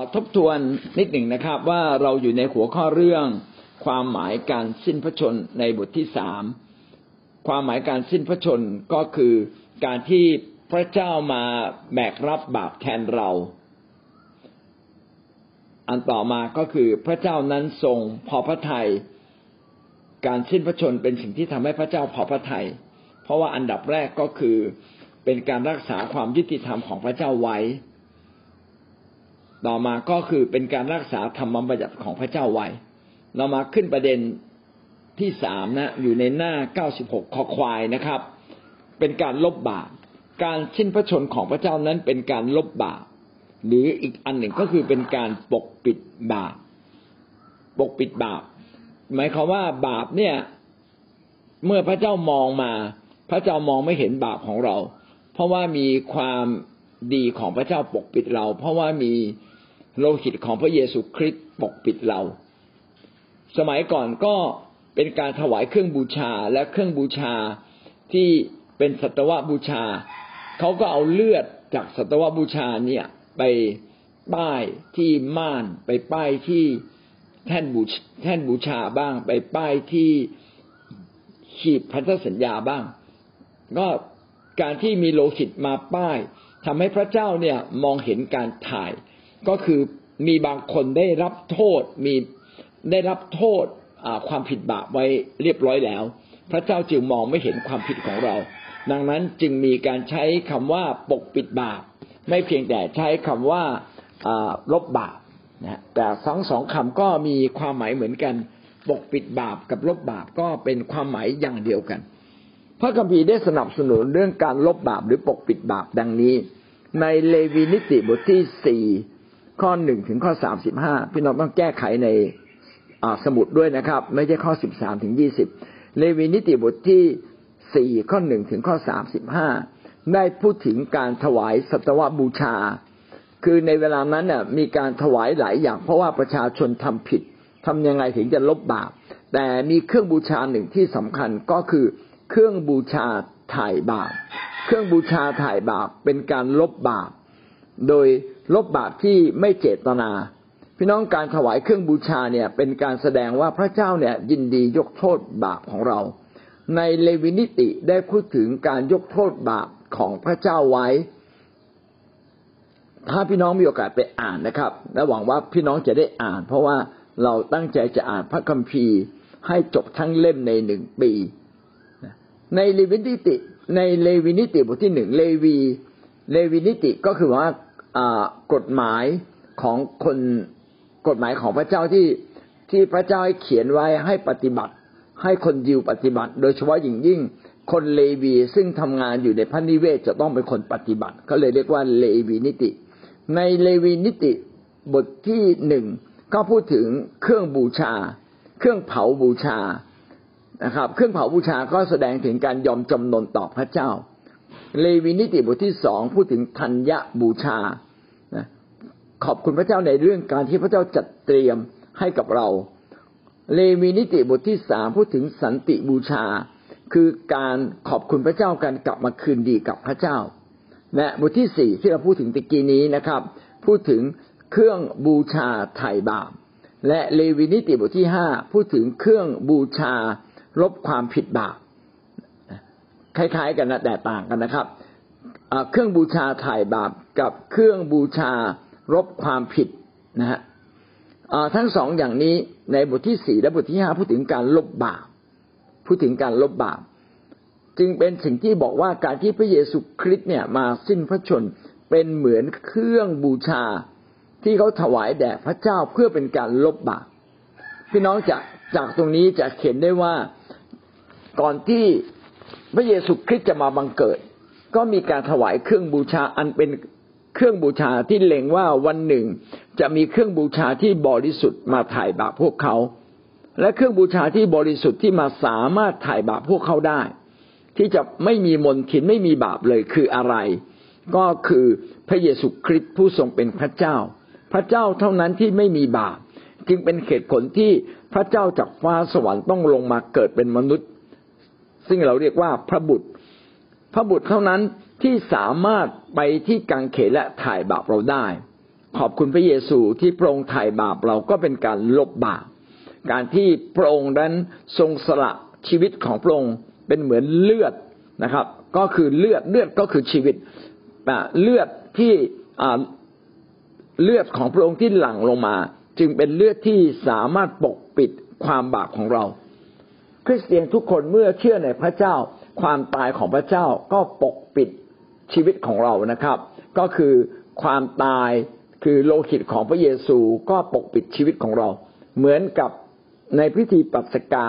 อทบทวนนิดหนึ่งนะครับว่าเราอยู่ในหัวข้อเรื่อง ความหมายการสิ้นพระชนในบทที่สามความหมายการสิ้นพระชนก็คือการที่พระเจ้ามาแบกรับบาปแทนเรา อันต่อมาก็คือพระเจ้านั้นทรงพอพระทยัยการสิ้นพระชนเป็นสิ่งที่ทำให้พระเจ้าพอพระทยัยเพราะว่าอันดับแรกก็คือเป็นการรักษาความยุติธรรมของพระเจ้าไว้ ต่อมาก็คือเป็นการรักษาธรรมบัญญัติของพระเจ้าไว้ เรามาขึ้นประเด็นที่สามนะ อยู่ในหน้าเก้าสิบหกคอควายนะครับ เป็นการลบบาปการชิ้นพระชนของพระเจ้านั้นเป็นการลบบาปหรืออีกอันหนึ่งก็คือเป็นการปกปิดบาปปกปิดบาปหมายความว่าบาปเนี่ย เมื่อพระเจ้ามองมา พระเจ้ามองไม่เห็นบาปของเรา เพราะว่ามีความดีของพระเจ้าปกปิดเรา เพราะว่ามี โลหิตของพระเยซูคริสต์ปกปิดเรา สมัยก่อนก็เป็นการถวายเครื่องบูชาและเครื่องบูชาที่เป็นสัตวบูชา เขาก็เอาเลือดจากสัตวบูชาเนี่ยไปป้ายที่ม่านไปป้ายที่แท่นบูแท่นบูชาบ้าง ไปป้ายที่ขีดพันธสัญญาบ้าง ก็การที่มีโลหิตมาป้ายทำให้พระเจ้าเนี่ยมองเห็นการถ่าย ก็คือมีบางคนได้รับโทษมีได้รับโทษความผิดบาปไว้เรียบร้อยแล้ว พระเจ้าจึงมองไม่เห็นความผิดของเรา ดังนั้นจึงมีการใช้คำว่าปกปิดบาปไม่เพียงแต่ใช้คำว่าลบบาปนะแต่ทั้งสองคำก็มีความหมายเหมือนกัน ปกปิดบาปกับลบบาปก็เป็นความหมายอย่างเดียวกัน พระคัมภีร์ได้สนับสนุนเรื่องการลบบาปหรือปกปิดบาปดังนี้ ในเลวีนิติบทที่สี่ ข้อหนึ่งถึงข้อสามสิบห้าพี่น้องต้องแก้ไขในสมุดด้วยนะครับ ไม่ใช่ข้อสิบสามถึงยี่สิบเลวีนิติบทที่สี่ข้อหนึ่งถึงข้อสามสิบห้าได้พูดถึงการถวายสัตวบูชา คือในเวลานั้นเนี่ยมีการถวายหลายอย่าง เพราะว่าประชาชนทำผิดทำยังไงถึงจะลบบาป แต่มีเครื่องบูชาหนึ่งที่สำคัญก็คือเครื่องบูชาถ่ายบาป เครื่องบูชาถ่ายบาปเป็นการลบบาป โดย ลบบาปที่ไม่เจตนา พี่น้องการถวายเครื่องบูชาเนี่ย เป็นการแสดงว่าพระเจ้าเนี่ยยินดียกโทษบาปของเรา ในเลวีนิติได้พูดถึงการยกโทษบาปของพระเจ้าไว้ ถ้าพี่น้องมีโอกาสไปอ่านนะครับ และหวังว่าพี่น้องจะได้อ่าน เพราะว่าเราตั้งใจจะอ่านพระคัมภีร์ให้จบทั้งเล่มในหนึ่งปี ในเลวีนิติในเลวีนิติบทที่หนึ่งเลวีเลวีนิติก็คือว่า กฎหมายของคนกฎหมายของพระเจ้าที่ที่พระเจ้าให้เขียนไว้ให้ปฏิบัติ ให้คนยิวปฏิบัติ โดยเฉพาะยิ่งยิ่งคนเลวีซึ่งทำงานอยู่ในพระนิเวศจะต้องเป็นคนปฏิบัติ ก็เลยเรียกว่าเลวีนิติ ในเลวีนิติบทที่หนึ่งก็พูดถึงเครื่องบูชา เครื่องเผาบูชานะครับ เครื่องเผาบูชาก็แสดงถึงการยอมจำนนต่อพระเจ้า เลวีนิติบทที่สองพูดถึงธัญญบูชา ขอบคุณพระเจ้าในเรื่องการที่พระเจ้าจัดเตรียมให้กับเรา เลวีนิติบทที่สามพูดถึงสันติบูชา คือการขอบคุณพระเจ้าการกลับมาคืนดีกับพระเจ้า และบทที่สี่ที่เราพูดถึงตะกี้นี้นะครับ พูดถึงเครื่องบูชาไถ่บาปและเลวีนิติบทที่ห้าพูดถึงเครื่องบูชาลบความผิดบาปคล้ายๆ กันนะแต่ต่างกันนะครับ เครื่องบูชาถ่ายบาปกับเครื่องบูชา รบความผิดนะฮะทั้งสองอย่างนี้ในบทที่สี่และบทที่ห้าพูดถึงการลบบาปพูดถึงการลบบาป จึงเป็นสิ่งที่บอกว่าการที่พระเยซูคริสต์เนี่ยมาสิ้นพระชนเป็นเหมือนเครื่องบูชาที่เขาถวายแด่พระเจ้าเพื่อเป็นการลบบาปพี่น้องจากจากตรงนี้จะเห็นได้ว่าก่อนที่พระเยซูคริสต์จะมาบังเกิด ก็มีการถวายเครื่องบูชาอันเป็น เครื่องบูชาที่เล็งว่าวันหนึ่ง จะมีเครื่องบูชาที่บริสุทธิ์มาถ่ายบาปพวกเขา และเครื่องบูชาที่บริสุทธิ์ที่มาสามารถถ่ายบาปพวกเขาได้ ที่จะไม่มีมนทินไม่มีบาปเลยคืออะไร ก็คือพระเยซูคริสต์ผู้ทรงเป็นพระเจ้า พระเจ้าเท่านั้นที่ไม่มีบาป จึงเป็นเหตุผลที่พระเจ้าจากฟ้าสวรรค์ต้องลงมาเกิดเป็นมนุษย์ ซึ่งเราเรียกว่าพระบุตร พระบุตรเท่านั้น ที่สามารถไปที่กังเขนและถ่ายบาปเราได้ ขอบคุณพระเยซูที่พระองค์ถ่บาปเราก็เป็นการลบบาป การที่พระองค์นั้นทรงสละชีวิตของพระองค์เป็นเหมือนเลือดนะครับ ก็คือเลือดเลือดก็คือชีวิตเลือดที่เลือดของพระองค์ที่หลั่งลงมา จึงเป็นเลือดที่สามารถปกปิดความบาปของเรา คริสเตียนทุกคนเมื่อเชื่อในพระเจ้า ความตายของพระเจ้าก็ปกปิด ชีวิตของเรานะครับ ก็คือความตายคือโลหิตของพระเยซูก็ปกปิดชีวิตของเรา เหมือนกับในพิธีปัสกา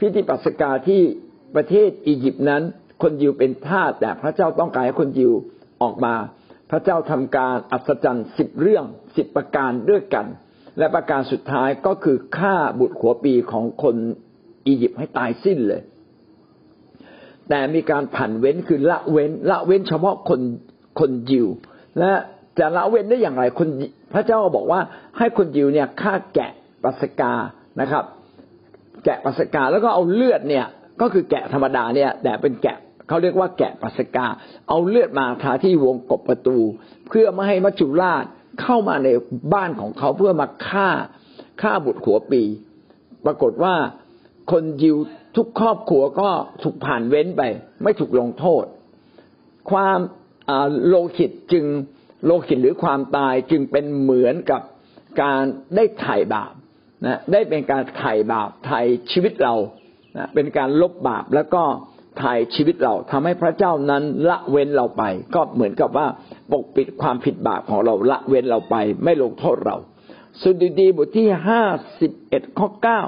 พิธีปัสกาที่ประเทศอียิปต์นั้น คนยิวเป็นทาสแต่พระเจ้าต้องการให้คนยิวออกมา พระเจ้าทำการอัศจรรย์สิบเรื่องสิบประการด้วยกัน และประการสุดท้ายก็คือฆ่าบุตรหัวปีของคนอียิปต์ให้ตายสิ้นเลย แต่มีการผันเว้นคือละเว้น ละเว้นเฉพาะคนคนยิว และจะละเว้นได้อย่างไรคนพระเจ้าบอกว่าให้คนยิวเนี่ยฆ่าแกะปัสกานะครับ แกะปัสกาแล้วก็เอาเลือดเนี่ยก็คือแกะธรรมดาเนี่ย แต่เป็นแกะเขาเรียกว่าแกะปัสกา เอาเลือดมาทาที่วงกบประตู เพื่อไม่ให้มัจจุราชเข้ามาในบ้านของเขาเพื่อมาฆ่าฆ่าบุตรหัวปี ปรากฏว่าคนยิว ทุกครอบครัวก็ถูกผ่านเว้นไป ไม่ถูกลงโทษ ความโลหิตจึงโลหิตหรือความตายจึงเป็นเหมือนกับการได้ไถ่บาปนะได้เป็นการไถ่บาปไถ่ชีวิตเรานะเป็นการลบบาปแล้วก็ไถ่ชีวิตเราทำให้พระเจ้านั้นละเว้นเราไป ก็เหมือนกับว่าปกปิดความผิดบาปของเราละเว้นเราไป ไม่ลงโทษเราสุดีดีบทที่ห้าสิบเอ็ดข้อเก้า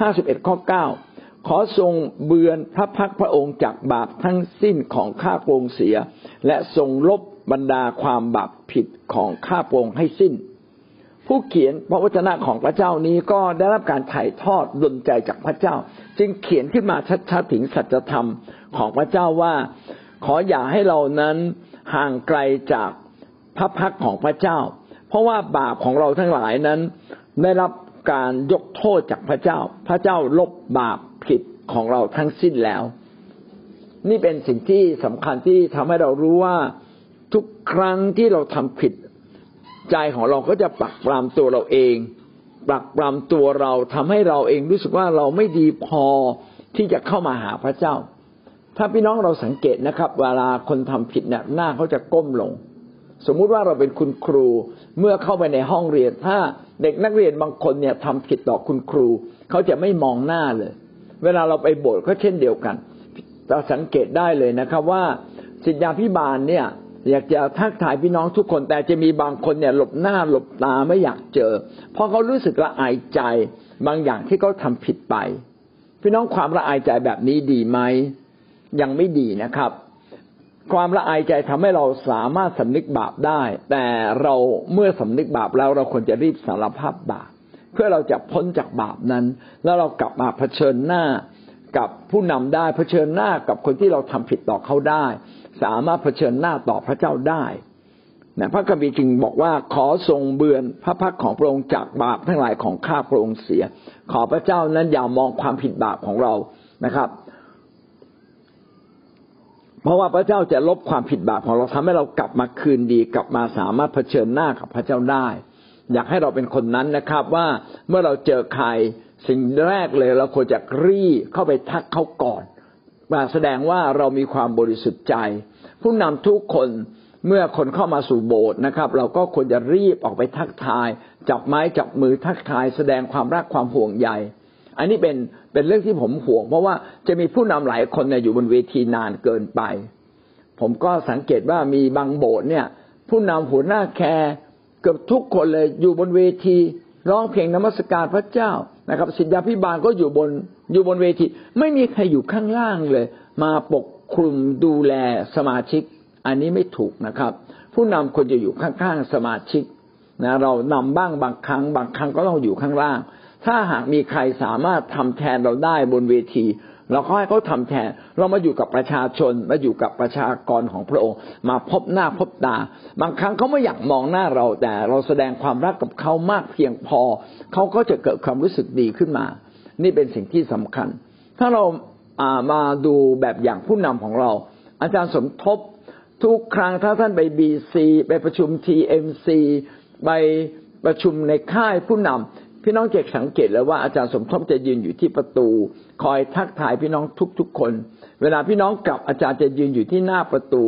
ห้าสิบเอ็ดข้อเก้า ขอทรงเบือนพระพักพระองค์จากบาปทั้งสิ้นของข้าพรงเสีย และทรงลบบรรดาความบาปผิดของข้าพรงให้สิ้น ผู้เขียนพระวจนะของพระเจ้านี้ก็ได้รับการถ่ายทอดดลใจจากพระเจ้า จึงเขียนขึ้นมาชัดๆถึงสัจธรรมของพระเจ้าว่า ขออย่าให้เรานั้นห่างไกลจากพระพักของพระเจ้า เพราะว่าบาปของเราทั้งหลายนั้นได้รับการยกโทษจากพระเจ้า พระเจ้าลบบาป ผิดของเราทั้งสิ้นแล้ว นี่เป็นสิ่งที่สำคัญที่ทำให้เรารู้ว่าทุกครั้งที่เราทำผิดใจของเราก็จะปักปรามตัวเราเองปักปรามตัวเราทำให้เราเองรู้สึกว่าเราไม่ดีพอที่จะเข้ามาหาพระเจ้า ถ้าพี่น้องเราสังเกตนะครับ เวลาคนทำผิดเนี่ยหน้าเขาจะก้มลง สมมุติว่าเราเป็นคุณครูเมื่อเข้าไปในห้องเรียน ถ้าเด็กนักเรียนบางคนเนี่ยทำผิดต่อคุณครู เขาจะไม่มองหน้าเลย เวลาเราไปโบสถ์ก็เช่นเดียวกันเราสังเกตได้เลยนะครับว่าสิทธาพิบาลเนี่ย อยากจะทักทายพี่น้องทุกคน แต่จะมีบางคนเนี่ยหลบหน้าหลบตาไม่อยากเจอ เพราะเขารู้สึกละอายใจบางอย่างที่เขาทาผิดไป พี่น้องความละอายใจแบบนี้ดีไหมยังไม่ดีนะครับ ความละอายใจทำให้เราสามารถสำนึกบาปได้ แต่เราเมื่อสำนึกบาปแล้วเราควรจะรีบสารภาพบาป เพื่อเราจะพ้นจากบาปนั้น แล้วเรากลับมาเผชิญหน้ากับผู้นำได้เผชิญหน้ากับคนที่เราทำผิดต่อเขาได้ สามารถเผชิญหน้าต่อพระเจ้าได้นะพระคัมภีร์จึงบอกว่าขอทรงเบือนพระพักของพระองค์จากบาปทั้งหลายของข้าพระองค์เสีย ขอพระเจ้านั้นอย่ามองความผิดบาปของเรานะครับ เพราะว่าพระเจ้าจะลบความผิดบาปของเราทำให้เรากลับมาคืนดี กลับมาสามารถเผชิญหน้ากับพระเจ้าได้ อยากให้เราเป็นคนนั้นนะครับว่าเมื่อเราเจอใครสิ่งแรกเลยเราควรจะรีเข้าไปทักเขาก่อนมาแสดงว่าเรามีความบริสุทธิ์ใจ ผู้นำทุกคนเมื่อคนเข้ามาสู่โบสถ์นะครับ เราก็ควรจะรีบออกไปทักทาย จับไม้จับมือทักทาย แสดงความรักความห่วงใย อันนี้เป็นเป็นเรื่องที่ผมห่วง เพราะว่าจะมีผู้นำหลายคนเนี่ยอยู่บนเวทีนานเกินไป ผมก็สังเกตว่ามีบางโบสถ์เนี่ย ผู้นำหัวหน้าแคร์ เกือบทุกคนเลยอยู่บนเวทีร้องเพลงนมัสการพระเจ้านะครับ สิทธาพิบาลก็อยู่บนอยู่บนเวที ไม่มีใครอยู่ข้างล่างเลย มาปกคลุมดูแลสมาชิก อันนี้ไม่ถูกนะครับ ผู้นำควรจะอยู่ข้างๆสมาชิกนะเรานำบ้างบางครั้ง บางครั้งก็ต้องอยู่ข้างล่าง ถ้าหากมีใครสามารถทำแทนเราได้บนเวที เราก็ให้เขาทำแทน เรามาอยู่กับประชาชน มาอยู่กับประชากรของพระองค์ มาพบหน้าพบตา บางครั้งเขาไม่อยากมองหน้าเราแต่ เราแสดงความรักกับเขามากเพียงพอ เขาก็จะเกิดความรู้สึกดีขึ้นมา นี่เป็นสิ่งที่สำคัญ ถ้าเราามาดูแบบอย่างผู้นำของเรา อาจารย์สมทบทุกครั้งถ้าท่านไปบีซีไปประชุมทีเอ็มซีไปประชุมในค่ายผู้นำพี่น้องเจกสังเกตแล้วว่าอาจารย์สมทบจะยืนอยู่ที่ประตู คอยทักทายพี่น้องทุกๆคน เวลาพี่น้องกลับอาจารย์จะยืนอยู่ที่หน้าประตู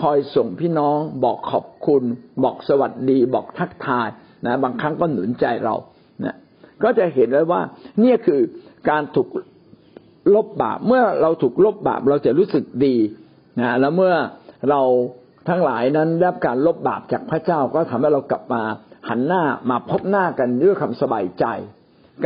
คอยส่งพี่น้อง บอกขอบคุณ บอกสวัสดี บอกทักทายนะบางครั้งก็หนุนใจเรานะก็จะเห็นเลยว่าเนี่ยคือการถูกลบบาปเมื่อเราถูกลบบาปเราจะรู้สึกดีนะแล้วเมื่อเราทั้งหลายนั้นได้รับการลบบาปจากพระเจ้าก็ทำให้เรากลับมาหันหน้ามาพบหน้ากันด้วยคำสบายใจ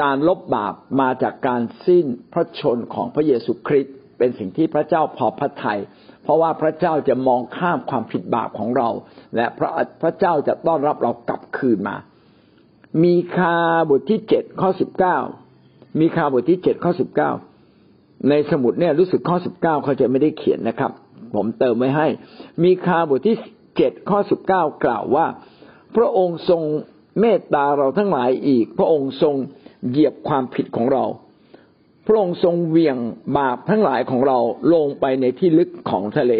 การลบบาปมาจากการสิ้นพระชนของพระเยซูคริสต์เป็นสิ่งที่พระเจ้าพอพระทยัยเพราะว่าพระเจ้าจะมองข้ามความผิดบาปของเรา และพระพระเจ้าจะต้อนรับเรากลับคืนมา มีคาบทที่เจ็ดข้อสิบเก้ามีคาบทที่เจ็ดข้อสิบเก้าในสมุดเนี่ยรู้สึกข้อสิบเก้าเขาจะไม่ได้เขียนนะครับ ผมเติมไว้ให้ มีคาบทที่เจ็ดข้อสิบเก้ากล่าวว่า พระองค์ทรงเมตตาเราทั้งหลายอีก พระองค์ทรง เหยียบความผิดของเรา พระองค์ทรงเวียงบาปทั้งหลายของเราลงไปในที่ลึกของทะเล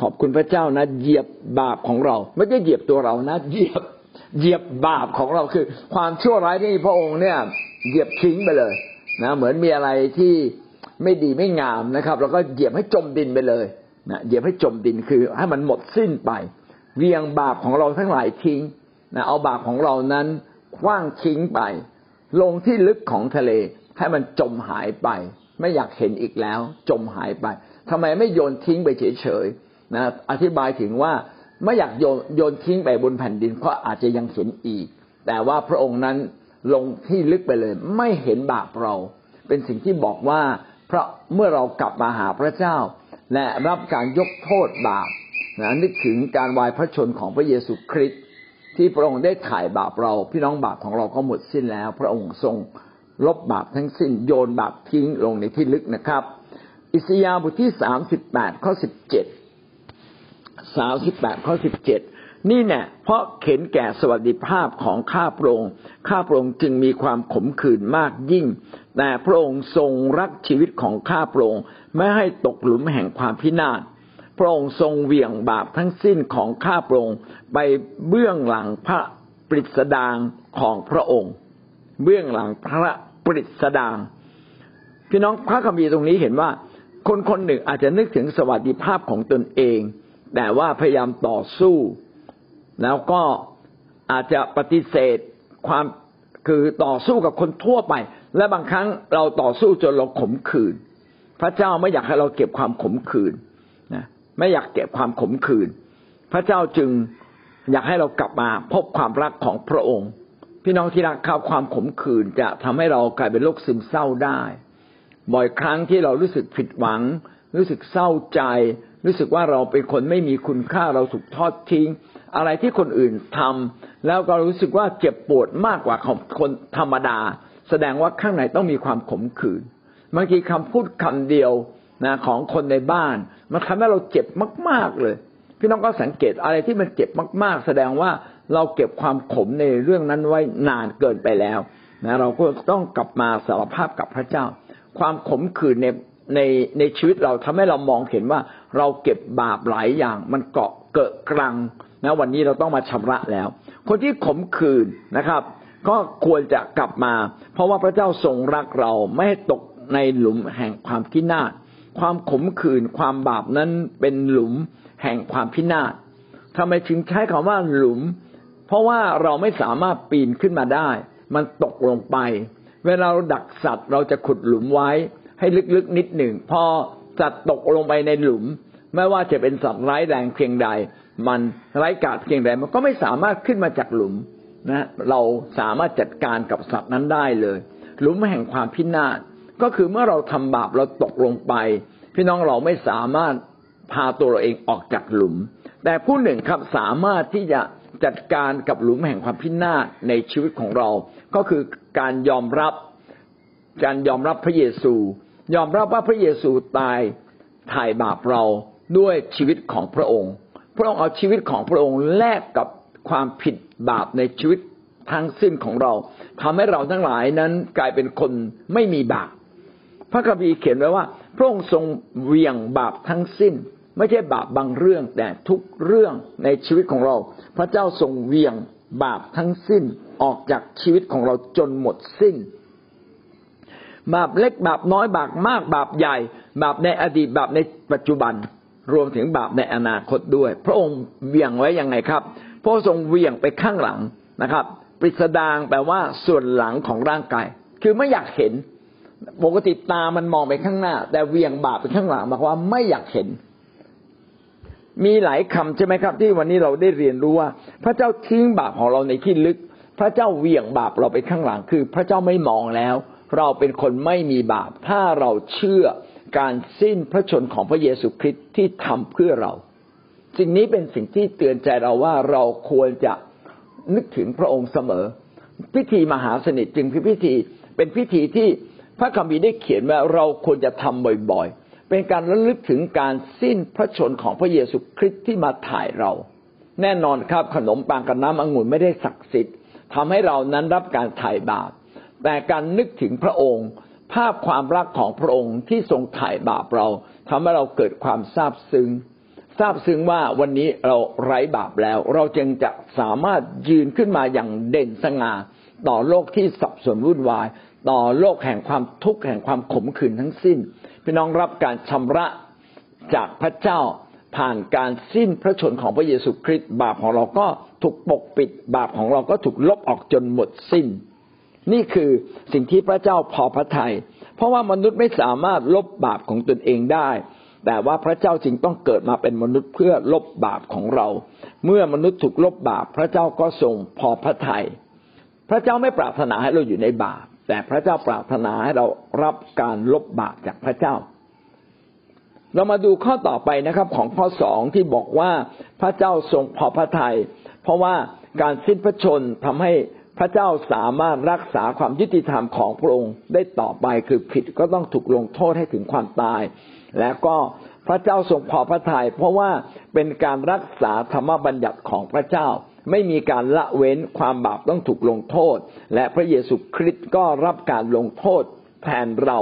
ขอบคุณพระเจ้านะ เหยียบบาปของเรา ไม่ใช่เหยียบตัวเรานะ เหยียบเหยียบบาปของเราคือ ความชั่วร้ายที่พระองค์เนี่ย เหยียบทิ้งไปเลยนะเหมือนมีอะไรที่ไม่ดีไม่งามนะครับ แล้วก็เหยียบให้จมดินไปเลยนะเหยียบให้จมดินคือ ให้มันหมดสิ้นไป เวียงบาปของเราทั้งหลายทิ้งนะเอาบาปของเรานั้น คว้างทิ้งไป ลงที่ลึกของทะเล ให้มันจมหายไป ไม่อยากเห็นอีกแล้ว จมหายไปทำไมไม่โยนทิ้งไปเฉยๆนะอธิบายถึงว่าไม่อยากโยนโยนทิ้งไปบนแผ่นดิน เพราะอาจจะยังเห็นอีก แต่ว่าพระองค์นั้นลงที่ลึกไปเลย ไม่เห็นบาปเรา เป็นสิ่งที่บอกว่าเพราะเมื่อเรากลับมาหาพระเจ้า และรับการยกโทษบาปนะนึกถึงการวายพระชนของพระเยซูคริสต์ ที่พระองค์ได้ถ่ายบาปเรา พี่น้องบาปของเราก็หมดสิ้นแล้ว พระองค์ทรงลบบาปทั้งสิ้นโยนบาปทิ้งลงในที่ลึกนะครับ อิสยาห์บทที่สามสิบแปดข้อสิบเจ็ดสามสิบแปดข้อสิบเจ็ดนี่แน่เพราะเข็นแก่สวัสดิภาพของข้าพระองค์ข้าพระองค์จึงมีความขมขื่นมากยิ่ง แต่พระองค์ทรงรักชีวิตของข้าพระองค์ไม่ให้ตกหลุมแห่งความพินาศ พระองค์ทรงเวี่ยงบาปทั้งสิ้นของข้าพระองค์ไปเบื้องหลังพระปริศดางของพระองค์ เบื้องหลังพระปริศดางพี่น้องพระคัมภีร์ตรงนี้เห็นว่า คนคนหนึ่งอาจจะนึกถึงสวัสดิภาพของตนเอง แต่ว่าพยายามต่อสู้ แล้วก็อาจจะปฏิเสธความคือต่อสู้กับคนทั่วไป และบางครั้งเราต่อสู้จนเราขมขื่นพระเจ้าไม่อยากให้เราเก็บความขมขื่น ไม่อยากเก็บความขมขื่นพระเจ้าจึงอยากให้เรากลับมาพบความรักของพระองค์ พี่น้องที่รักข่าวความขมขื่นจะทำให้เรากลายเป็นโรคซึมเศร้าได้ บ่อยครั้งที่เรารู้สึกผิดหวัง รู้สึกเศร้าใจ รู้สึกว่าเราเป็นคนไม่มีคุณค่าเราถูกทอดทิ้ง อะไรที่คนอื่นทำแล้วก็รู้สึกว่าเจ็บปวดมากกว่าคนธรรมดา แสดงว่าข้างในต้องมีความขมขื่นบางทีคำพูดคำเดียวนะของคนในบ้าน มันทำให้เราเจ็บมาก ๆเลย พี่น้องก็สังเกตอะไรที่มันเจ็บมาก ๆ แสดงว่าเราเก็บความขมในเรื่องนั้นไว้นานเกินไปแล้วนะเราก็ต้องกลับมาสารภาพกับพระเจ้า ความขมขื่นในในในชีวิตเราทำให้เรามองเห็นว่าเราเก็บบาปหลายอย่าง มันเกาะเกิดกลังนะวันนี้เราต้องมาชำระแล้ว คนที่ขมขื่นนะครับ ก็ควรจะกลับมา เพราะว่าพระเจ้าทรงรักเราไม่ให้ตกในหลุมแห่งความพินาศ ความขมขื่นความบาปนั้นเป็นหลุมแห่งความพินาศทำไมถึงใช้คำว่าหลุม เพราะว่าเราไม่สามารถปีนขึ้นมาได้ มันตกลงไป เวลาเราดักสัตว์เราจะขุดหลุมไว้ ให้ลึกๆนิดหนึ่งพอสัตว์ตกลงไปในหลุม ไม่ว่าจะเป็นสัตว์ร้ายแรงเพียงใด มันไร้กาดเพียงใด มันก็ไม่สามารถขึ้นมาจากหลุมนะ เราสามารถจัดการกับสัตว์นั้นได้เลย หลุมแห่งความพินาศ ก็คือเมื่อเราทำบาปเราตกลงไป พี่น้องเราไม่สามารถพาตัวเราเองออกจากหลุม แต่ผู้หนึ่งครับสามารถที่จะจัดการกับหลุมแห่งความพินาศในชีวิตของเรา ก็คือการยอมรับการยอมรับพระเยซู ยอมรับว่าพระเยซูตายถ่ายบาปเราด้วยชีวิตของพระองค์ พระองค์เอาชีวิตของพระองค์แลกกับความผิดบาปในชีวิตทั้งสิ้นของเราทำให้เราทั้งหลายนั้นกลายเป็นคนไม่มีบาป พระคัมภีร์เขียนไว้ว่า พระองค์ทรงเวียงบาปทั้งสิ้น ไม่ใช่บาปบางเรื่อง แต่ทุกเรื่องในชีวิตของเรา พระเจ้าทรงเวียงบาปทั้งสิ้นออกจากชีวิตของเราจนหมดสิ้น บาปเล็กบาปน้อยบาปมากบาปใหญ่ บาปในอดีตบาปในปัจจุบัน รวมถึงบาปในอนาคตด้วย พระองค์เวียงไว้ยังไงครับพระทรงเวียงไปข้างหลังนะครับ ปริศดางแปลว่าส่วนหลังของร่างกาย คือไม่อยากเห็น ปกติตามันมองไปข้างหน้า แต่เวียงบาปไปข้างหลังหมายความว่าไม่อยากเห็น มีหลายคำใช่ไหมครับ ที่วันนี้เราได้เรียนรู้ว่า พระเจ้าทิ้งบาปของเราในที่ลึก พระเจ้าเวียงบาปเราไปข้างหลังคือ พระเจ้าไม่มองแล้ว เราเป็นคนไม่มีบาป ถ้าเราเชื่อการสิ้นพระชนของพระเยซูคริสต์ที่ทำเพื่อเรา สิ่งนี้เป็นสิ่งที่เตือนใจเราว่าเราควรจะนึกถึงพระองค์เสมอ พิธีมหาสนิทจึงเป็นพิธีเป็นพิธีที่ พระคัมภีร์ได้เขียนว่าเราควรจะทำบ่อยๆ เป็นการระลึกถึงการสิ้นพระชนของพระเยซูคริสต์ที่มาถ่ายเรา แน่นอนครับขนมปังกับน้ำองุ่นไม่ได้ศักดิ์สิทธิ์ทำให้เรานั้นรับการถ่ายบาป แต่การนึกถึงพระองค์ ภาพความรักของพระองค์ที่ทรงถ่ายบาปเราทำให้เราเกิดความซาบซึ้งทราบซึ้งว่าวันนี้เราไร้บาปแล้ว เราจึงจะสามารถยืนขึ้นมาอย่างเด่นสง่าต่อโลกที่สับสนวุ่นวาย ต่อโลกแห่งความทุกข์แห่งความขมขื่นทั้งสิ้น พี่น้องรับการชำระจากพระเจ้าผ่านการสิ้นพระชนของพระเยซูคริสต์บาปของเราก็ถูกปกปิด บาปของเราก็ถูกลบออกจนหมดสิ้น นี่คือสิ่งที่พระเจ้าพอพระทยัยเพราะว่ามนุษย์ไม่สามารถลบบาปของตนเองได้ แต่ว่าพระเจ้าจึงต้องเกิดมาเป็นมนุษย์เพื่อลบบาปของเรา เมื่อมนุษย์ถูกลบบาป พระเจ้าก็ทรงพอพระทยัยพระเจ้าไม่ปรารถนาให้เราอยู่ในบาป แต่พระเจ้าปรารถนาให้เรารับการลบบาปจากพระเจ้า เรามาดูข้อต่อไปนะครับ ของข้อสองที่บอกว่าพระเจ้าทรงพอพระทยัยเพราะว่าการสิ้นพระชนทำให้พระเจ้าสามารถรักษาความยุติธรรมของพระองค์ได้ต่อไปคือผิดก็ต้องถูกลงโทษให้ถึงความตาย และก็พระเจ้าทรงพอพระทยัยเพราะว่าเป็นการรักษาธรรมบัญญัติของพระเจ้า ไม่มีการละเว้นความบาปต้องถูกลงโทษ และพระเยซูคริสต์ก็รับการลงโทษแทนเรา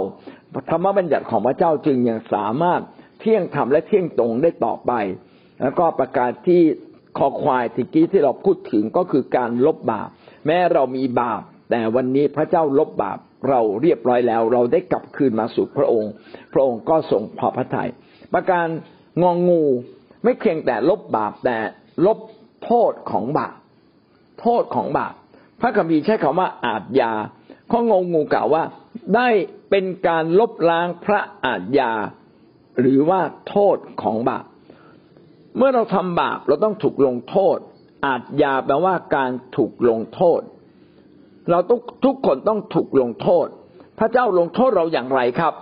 ธรรมบัญญัติของพระเจ้าจึงยังสามารถเที่ยงธรรมและเที่ยงตรงได้ต่อไป แล้วก็ประการที่คอควายที่กี้ที่เราพูดถึงก็คือการลบบาป แม้เรามีบาป แต่วันนี้พระเจ้าลบบาปเราเรียบร้อยแล้ว เราได้กลับคืนมาสู่พระองค์ พระองค์ก็ทรงพอพระทยัยประการงองงูไม่เพียงแต่ลบบาปแต่ลบ โทษของบาปโทษของบาปพระคัมภีร์ใช้คำว่าอาจยาข้องงงูกล่าวว่าได้เป็นการลบล้างพระอาจยา หรือว่าโทษของบาปเมื่อเราทำบาปเราต้องถูกลงโทษ อาจยาแปลว่าการถูกลงโทษ เราทุกทุกคนต้องถูกลงโทษ พระเจ้าลงโทษเราอย่างไรครับ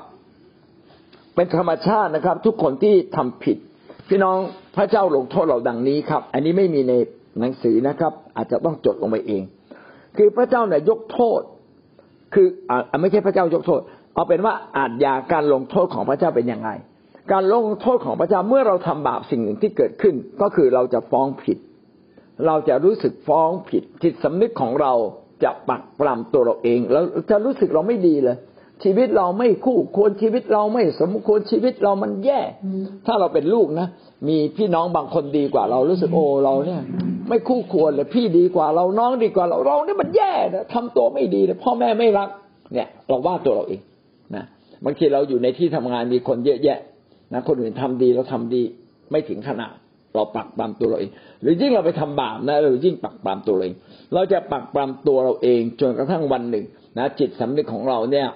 เป็นธรรมชาตินะครับ ทุกคนที่ทำผิด พี่น้องพระเจ้าลงโทษเราดังนี้ครับ อันนี้ไม่มีในหนังสือนะครับ อาจจะต้องจดลงไปเอง คือพระเจ้าเนี่ยยกโทษ คืออ่าไม่ใช่พระเจ้ายกโทษ เอาเป็นว่าอาจยาการลงโทษของพระเจ้าเป็นยังไง การลงโทษของพระเจ้าเมื่อเราทำบาปสิ่งหนึ่งที่เกิดขึ้น ก็คือเราจะฟ้องผิด เราจะรู้สึกฟ้องผิดจิตสำนึกของเราจะปักปรำตัวเราเองแล้วจะรู้สึกเราไม่ดีเลย ชีวิตเราไม่คู่ควรชีวิตเราไม่สมควรชีวิตเรามันแย่ ถ้าเราเป็นลูกนะ มีพี่น้องบางคนดีกว่าเรารู้สึกโอ้เราเนี่ย ไม่คู่ควรเลยพี่ดีกว่าเราน้องดีกว่าเราเราเนี่ยมันแย่นะทำตัวไม่ดีเลยพ่อแม่ไม่รัก เนี่ย เราว่าตัวเราเองนะบางทีเราอยู่ในที่ทำงานมีคนเยอะแยะนะคนอื่นทำดีเราทำดีไม่ถึงขนาดเราปักปรำตัวเราเอง หรือยิ่งเราไปทำบาปนะเรายิ่งปักปรำตัวเราเอง เราจะปักปรำตัวเราเองจนกระทั่งวันหนึ่งนะจิตสำนึกของเราเนี่ย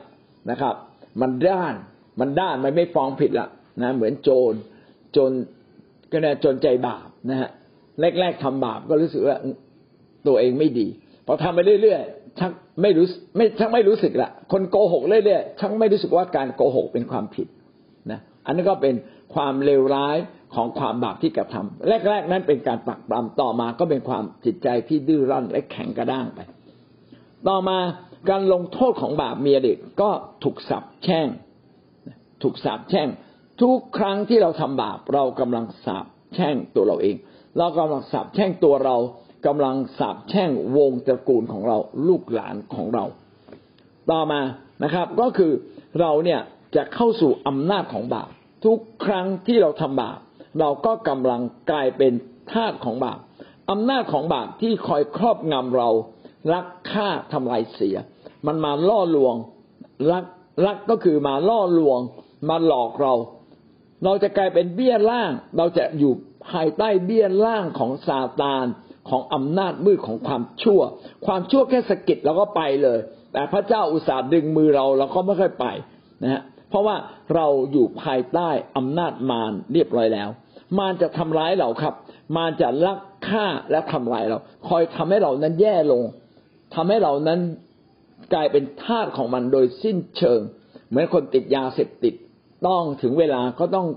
นะครับ มันด้านมันด้านมันไม่ฟ้องผิดละนะเหมือนโจรโจรก็เนี่ยจนใจบาปนะฮะแรกๆทำบาปก็รู้สึกว่าตัวเองไม่ดีพอทำไปเรื่อยๆชักไม่รู้ไม่ชักไม่รู้สึกละคนโกหกเรื่อยๆชักไม่รู้สึกว่าการโกหกเป็นความผิดนะอันนี้ก็เป็นความเลวร้ายของความบาปที่กระทำแรก ๆ นั้นเป็นการปักปรำต่อมาก็เป็นความจิตใจที่ดื้อรั้นและแข็งกระด้างไป ต่อมา การลงโทษของบาปเมียเด็กก็ถูกสับแช่ง ถูกสาบแช่ง ทุกครั้งที่เราทำบาปเรากำลังสาบแช่งตัวเราเอง เรากำลังสาบแช่งตัวเรากำลังสาบแช่งวงตระกูลของเราลูกหลานของเรา ต่อมานะครับ ก็คือเราเนี่ยจะเข้าสู่อำนาจของบาปทุกครั้งที่เราทำบาปเราก็กำลังกลายเป็นทาสของบาปอำนาจของบาปที่คอยครอบงำเรา ลักฆ่าทำลายเสีย มันมาล่อลวงลักลักก็คือมาล่อลวง มาหลอกเรา เราจะกลายเป็นเบี้ยล่าง เราจะอยู่ภายใต้เบี้ยล่างของซาตานของอำนาจมืดของความชั่ว ความชั่วแค่สะกิดเราก็ไปเลย แต่พระเจ้าอุตส่าห์ดึงมือเราเราก็ไม่ค่อยไปนะฮะเพราะว่าเราอยู่ภายใต้อำนาจมารเรียบร้อยแล้ว มารจะทำร้ายเราครับ มารจะลักฆ่าและทำลายเรา คอยทำให้เรานั้นแย่ลง ทำให้เรานั้นกลายเป็นทาสของมันโดยสิ้นเชิง เหมือนคนติดยาเสพติดต้องถึงเวลาก็ต้อง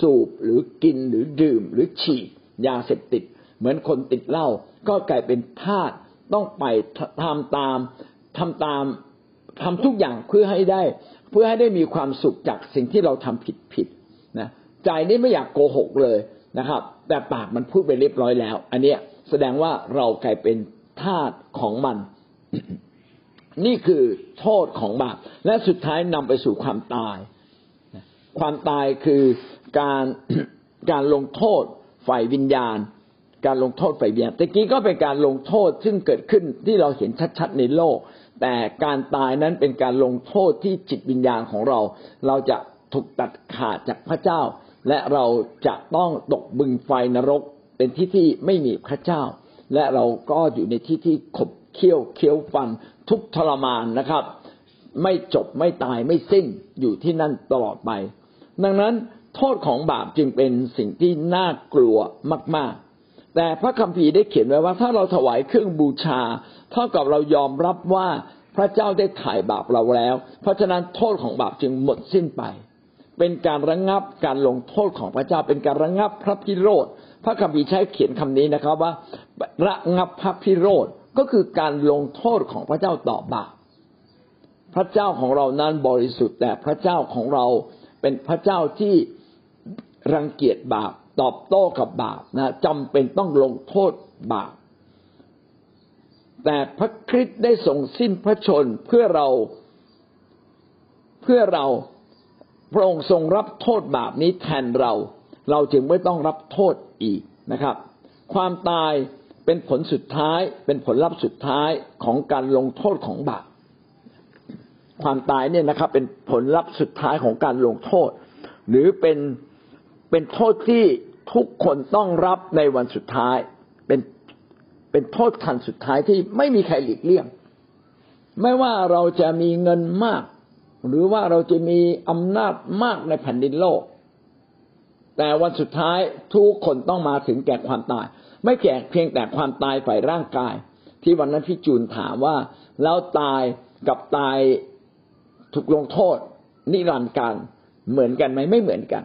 สูบหรือกินหรือดื่มหรือฉีดยาเสพติด เหมือนคนติดเหล้าก็กลายเป็นทาสต้องไปทำตามทำตามทำทุกอย่างเพื่อให้ได้ เพื่อให้ได้มีความสุขจากสิ่งที่เราทำผิดผิดนะใจนี่ไม่อยากโกหกเลยนะครับ แต่ปากมันพูดไปเรียบร้อยแล้ว อันเนี้ยแสดงว่าเรากลายเป็น ทาสของมัน นี่คือโทษของบาปและสุดท้ายนำไปสู่ความตาย ความตายคือการการลงโทษฝ่ายวิญญาณ การลงโทษฝ่ายวิญญาณตะกี้ก็เป็นการลงโทษซึ่งเกิดขึ้นที่เราเห็นชัดๆในโลก แต่การตายนั้นเป็นการลงโทษที่จิตวิญญาณของเรา เราจะถูกตัดขาดจากพระเจ้า และเราจะต้องตกบึงไฟนรกเป็นที่ที่ไม่มีพระเจ้า และเราก็อยู่ในที่ที่ขบเคี้ยวเคี้ยวฟันทุกทรมานนะครับ ไม่จบไม่ตายไม่สิ้นอยู่ที่นั่นตลอดไป ดังนั้นโทษของบาปจึงเป็นสิ่งที่น่ากลัวมาก ๆ แต่พระคัมภีร์ได้เขียนไว้ว่า ถ้าเราถวายเครื่องบูชา เท่ากับเรายอมรับว่าพระเจ้าได้ถ่ายบาปเราแล้ว เพราะฉะนั้นโทษของบาปจึงหมดสิ้นไป เป็นการระงงับการลงโทษของพระเจ้า เป็นการระงงับพระพิโรธพระคัมภีร์ใช้เขียนคำนี้นะครับว่า ระงับพระพิโรธก็คือการลงโทษของพระเจ้าต่อบาปพระเจ้าของเรานั้นบริสุทธิ์ แต่พระเจ้าของเราเป็นพระเจ้าที่รังเกียจบาป ตอบโต้กับบาปนะจำเป็นต้องลงโทษบาป แต่พระคริสต์ได้ทรงสิ้นพระชนเพื่อเราเพื่อเรา พระองค์ทรงรับโทษบาปนี้แทนเรา เราจึงไม่ต้องรับโทษอีกนะครับ ความตายเป็นผลสุดท้าย เป็นผลลัพธ์สุดท้ายของการลงโทษของบาปความตายเนี่ยนะครับ เป็นผลลัพธ์สุดท้ายของการลงโทษ หรือเป็นเป็นโทษที่ทุกคนต้องรับในวันสุดท้าย เป็นเป็นโทษทันสุดท้ายที่ไม่มีใครหลีกเลี่ยง ไม่ว่าเราจะมีเงินมาก หรือว่าเราจะมีอำนาจมากในแผ่นดินโลก แต่วันสุดท้ายทุกคนต้องมาถึงแก่ความตาย ไม่แก่เพียงแต่ความตายฝ่ายร่างกาย ที่วันนั้นพี่จูนถามว่าแล้วตายกับตายถูกลงโทษ นิรันดร์กันเหมือนกันไหมไม่เหมือนกัน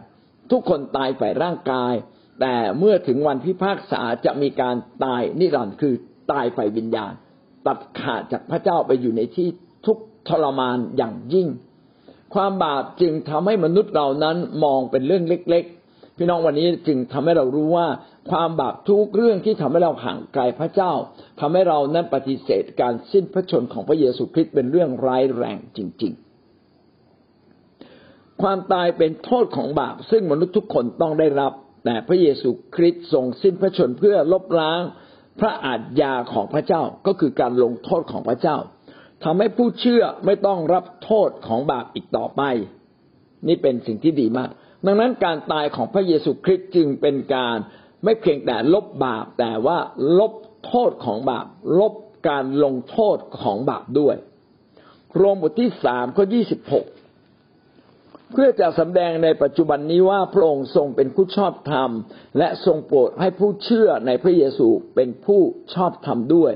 ทุกคนตายฝ่ายร่างกาย แต่เมื่อถึงวันพิพากษาจะมีการตายนิรันดร์คือตายฝ่ายวิญญาณ ตัดขาดจากพระเจ้าไปอยู่ในที่ทุกทรมานอย่างยิ่ง ความบาปจึงทำให้มนุษย์เรานั้นมองเป็นเรื่องเล็ก ๆ พี่น้องวันนี้จึงทำให้เรารู้ว่าความบาปทุกเรื่องที่ทำให้เราห่างไกลพระเจ้าทำให้เรานั้นปฏิเสธการสิ้นพระชนของพระเยซูคริสต์เป็นเรื่องร้ายแรงจริง ๆ ความตายเป็นโทษของบาปซึ่งมนุษย์ทุกคนต้องได้รับ แต่พระเยซูคริสต์ทรงสิ้นพระชนเพื่อลบล้างพระอาทยาของพระเจ้าก็คือการลงโทษของพระเจ้า ทำให้ผู้เชื่อไม่ต้องรับโทษของบาปอีกต่อไป นี่เป็นสิ่งที่ดีมาก ดังนั้นการตายของพระเยซูคริสต์จึงเป็นการไม่เพียงแต่ลบบาปแต่ว่าลบโทษของบาป ลบการลงโทษของบาปด้วยโรมบทที่สามข้อยี่สิบหกเพื่อจะสำแดงในปัจจุบันนี้ว่าพระองค์ทรงเป็นผู้ชอบธรรม และทรงโปรดให้ผู้เชื่อในพระเยซูเป็นผู้ชอบธรรมด้วย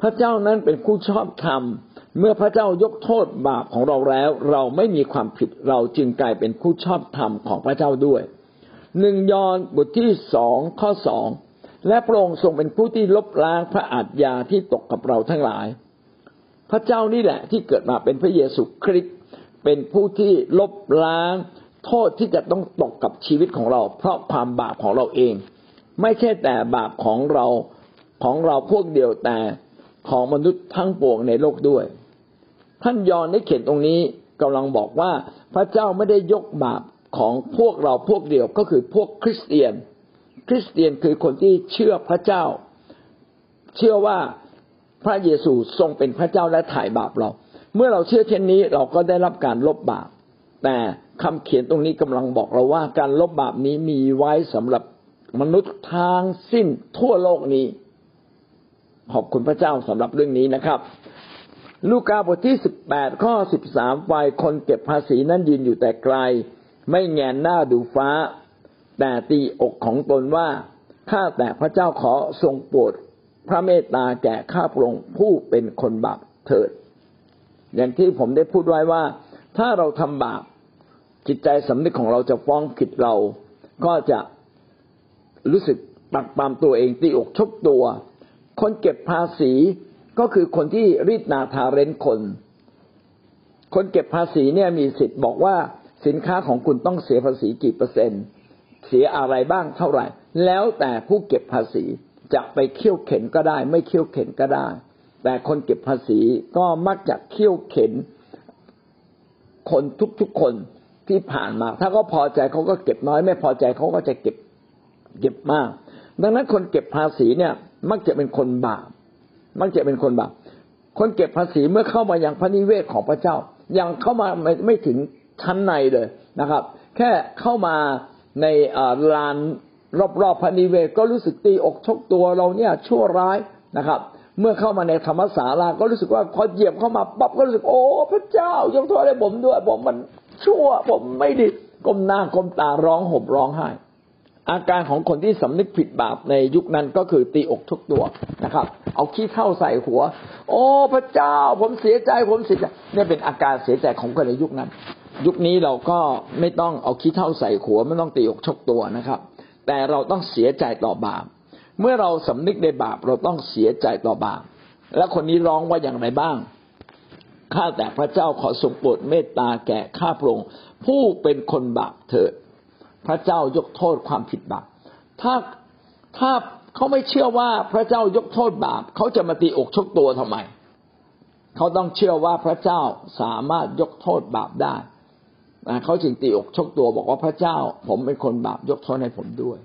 พระเจ้านั้นเป็นผู้ชอบธรรม เมื่อพระเจ้ายกโทษบาปของเราแล้ว เราไม่มีความผิดเราจึงกลายเป็นผู้ชอบธรรมของพระเจ้าด้วยหนึ่งยอห์นบทที่สองข้อสองและพระองค์ทรงเป็นผู้ที่ลบล้างพระอาทยาที่ตกกับเราทั้งหลาย พระเจ้านี่แหละที่เกิดมาเป็นพระเยซูคริสต์เป็นผู้ที่ลบล้างโทษที่จะต้องตกกับชีวิตของเรา เพราะความบาปของเราเอง ไม่ใช่แต่บาปของเราของเราพวกเดียวแต่ ของมนุษย์ทั้งปวงในโลกด้วย ท่านยอนได้เขียนตรงนี้กำลังบอกว่าพระเจ้าไม่ได้ยกบาปของพวกเราพวกเดียวก็คือพวกคริสเตียน คริสเตียนคือคนที่เชื่อพระเจ้า เชื่อว่าพระเยซูทรงเป็นพระเจ้าและถ่ายบาปเรา เมื่อเราเชื่อเช่นนี้เราก็ได้รับการลบบาป แต่คำเขียนตรงนี้กำลังบอกเราว่า การลบบาปนี้มีไว้สำหรับมนุษย์ทางสิ้นทั่วโลกนี้ ขอบคุณพระเจ้าสำหรับเรื่องนี้นะครับ ลูกาบทที่สิบแปดข้อสิบสามฝ่ายคนเก็บภาษีนั้นยืนอยู่แต่ไกล ไม่แงนหน้าดูฟ้า แต่ตีอกของตนว่าข้าแต่พระเจ้าขอทรงโปรดพระเมตตาแก่ข้าพระองค์ผู้เป็นคนบาปเถิด อย่างที่ผมได้พูดไว้ว่า ถ้าเราทำบาปจิตใจสำนึกของเราจะฟ้องผิดเรา ก็จะรู้สึกปักปามตัวเองตีอกชกตัว คนเก็บภาษีก็คือคนที่รีดนาทาเร้นคน คนเก็บภาษีเนี่ยมีสิทธิ์บอกว่าสินค้าของคุณต้องเสียภาษีกี่เปอร์เซ็นต์ เสียอะไรบ้างเท่าไหร่ แล้วแต่ผู้เก็บภาษีจะไปเคี่ยวเข็นก็ได้ ไม่เคี่ยวเข็นก็ได้ แต่คนเก็บภาษีก็มักจะเคี่ยวเข็นคนทุกๆคนที่ผ่านมา ถ้าเขาพอใจเขาก็เก็บน้อย ไม่พอใจเขาก็จะเก็บเก็บมาก ดังนั้นคนเก็บภาษีเนี่ย มักจะเป็นคนบาปมักจะเป็นคนบาปคนเก็บภาษีเมื่อเข้ามายังพระนิเวศของพระเจ้า ยังเข้ามาไม่ไม่ถึงชั้นในเลยนะครับ แค่เข้ามาในลานรอบๆพระนิเวศก็รู้สึกตีอกชกตัวเราเนี่ยชั่วร้ายนะครับ เมื่อเข้ามาในธรรมศาลาก็รู้สึกว่าพอเหยียบเข้ามาปั๊บก็รู้สึกโอ้พระเจ้ายกโทษให้ผมด้วยผมมันชั่วผมไม่ดีก้มหน้าก้มตาร้องห่มร้องไห้ อาการของคนที่สำนึกผิดบาปในยุคนั้นก็คือตีอกทุกตัวนะครับ เอาขี้เท่าใส่หัว โอ้พระเจ้า ผมเสียใจผมเสียใจนี่เป็นอาการเสียใจของคนในยุคนั้น ยุคนี้เราก็ไม่ต้องเอาขี้เท่าใส่หัวไม่ต้องตีอกชกตัวนะครับ แต่เราต้องเสียใจต่อบาป เมื่อเราสำนึกในบาปเราต้องเสียใจต่อบาป และคนนี้ร้องว่าอย่างไรบ้างข้าแต่พระเจ้าขอทรงโปรดเมตตาแก่ข้าพระองค์ผู้เป็นคนบาปเถิด พระเจ้ายกโทษความผิดบาปถ้าถ้าเขาไม่เชื่อว่าพระเจ้ายกโทษบาปเขาจะมาตีอกชกตัวทำไม เขาต้องเชื่อว่าพระเจ้าสามารถยกโทษบาปได้เขาจึงตีอกชกตัวบอกว่าพระเจ้า ผมเป็นคนบาปยกโทษให้ผมด้วย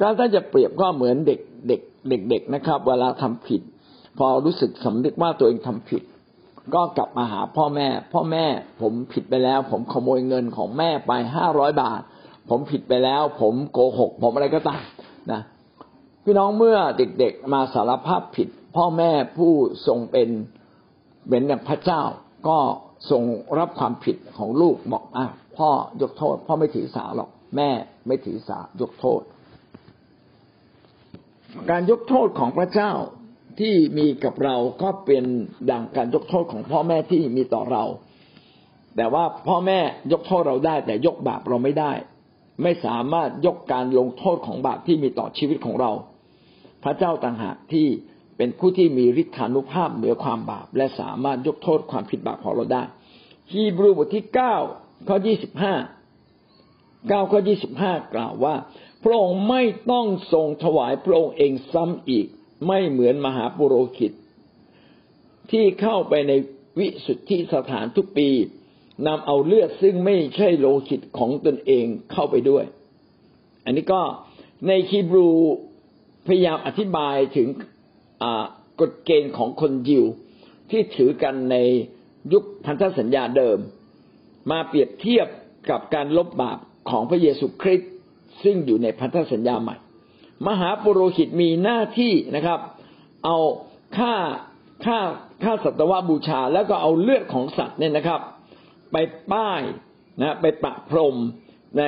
การถ้าจะเปรียบก็เหมือนเด็กเด็กเด็ก ๆนะครับ เวลาทำผิด พอรู้สึกสำนึกว่าตัวเองทำผิด ก็กลับมาหาพ่อแม่ พ่อแม่ผมผิดไปแล้ว ผมขโมยเงินของแม่ไปห้าร้อยบาท ผมผิดไปแล้ว ผมโกหก ผมอะไรก็ตามนะพี่น้องเมื่อเด็กๆมาสารภาพผิด พ่อแม่ผู้ทรงเป็นเป็นอย่างพระเจ้า ก็ทรงรับความผิดของลูกบอกอะพ่อยกโทษ พ่อไม่ถือสาหรอก แม่ไม่ถือสายกโทษ การยกโทษของพระเจ้าที่มีกับเราก็เป็นดังการยกโทษของพ่อแม่ที่มีต่อเรา แต่ว่าพ่อแม่ยกโทษเราได้ แต่ยกบาปเราไม่ได้ ไม่สามารถยกการลงโทษของบาปที่มีต่อชีวิตของเรา พระเจ้าต่างหากที่เป็นผู้ที่มีฤทธานุภาพเหนือความบาป และสามารถยกโทษความผิดบาปของเราได้ฮีบรูบทที่เก้าข้อยี่สิบห้าเก้าข้อยี่สิบห้ากล่าวว่า พระองค์ไม่ต้องทรงถวายพระองค์เองซ้ำอีก ไม่เหมือนมหาปุโรหิต ที่เข้าไปในวิสุทธิสถานทุกปี นำเอาเลือดซึ่งไม่ใช่โลหิตของตนเองเข้าไปด้วย อันนี้ก็ในคีบรูพยายามอธิบายถึงกฎเกณฑ์ของคนยิว ที่ถือกันในยุคพันธสัญญาเดิม มาเปรียบเทียบกับการลบบาปของพระเยซูคริสต์ซึ่งอยู่ในพันธสัญญาใหม่ มหาปุโรหิตมีหน้าที่นะครับ เอาค่าค่าค่าสัตวบูชา แล้วก็เอาเลือดของสัตว์เนี่ยนะครับ ไปป้ายนะไปประพรมใน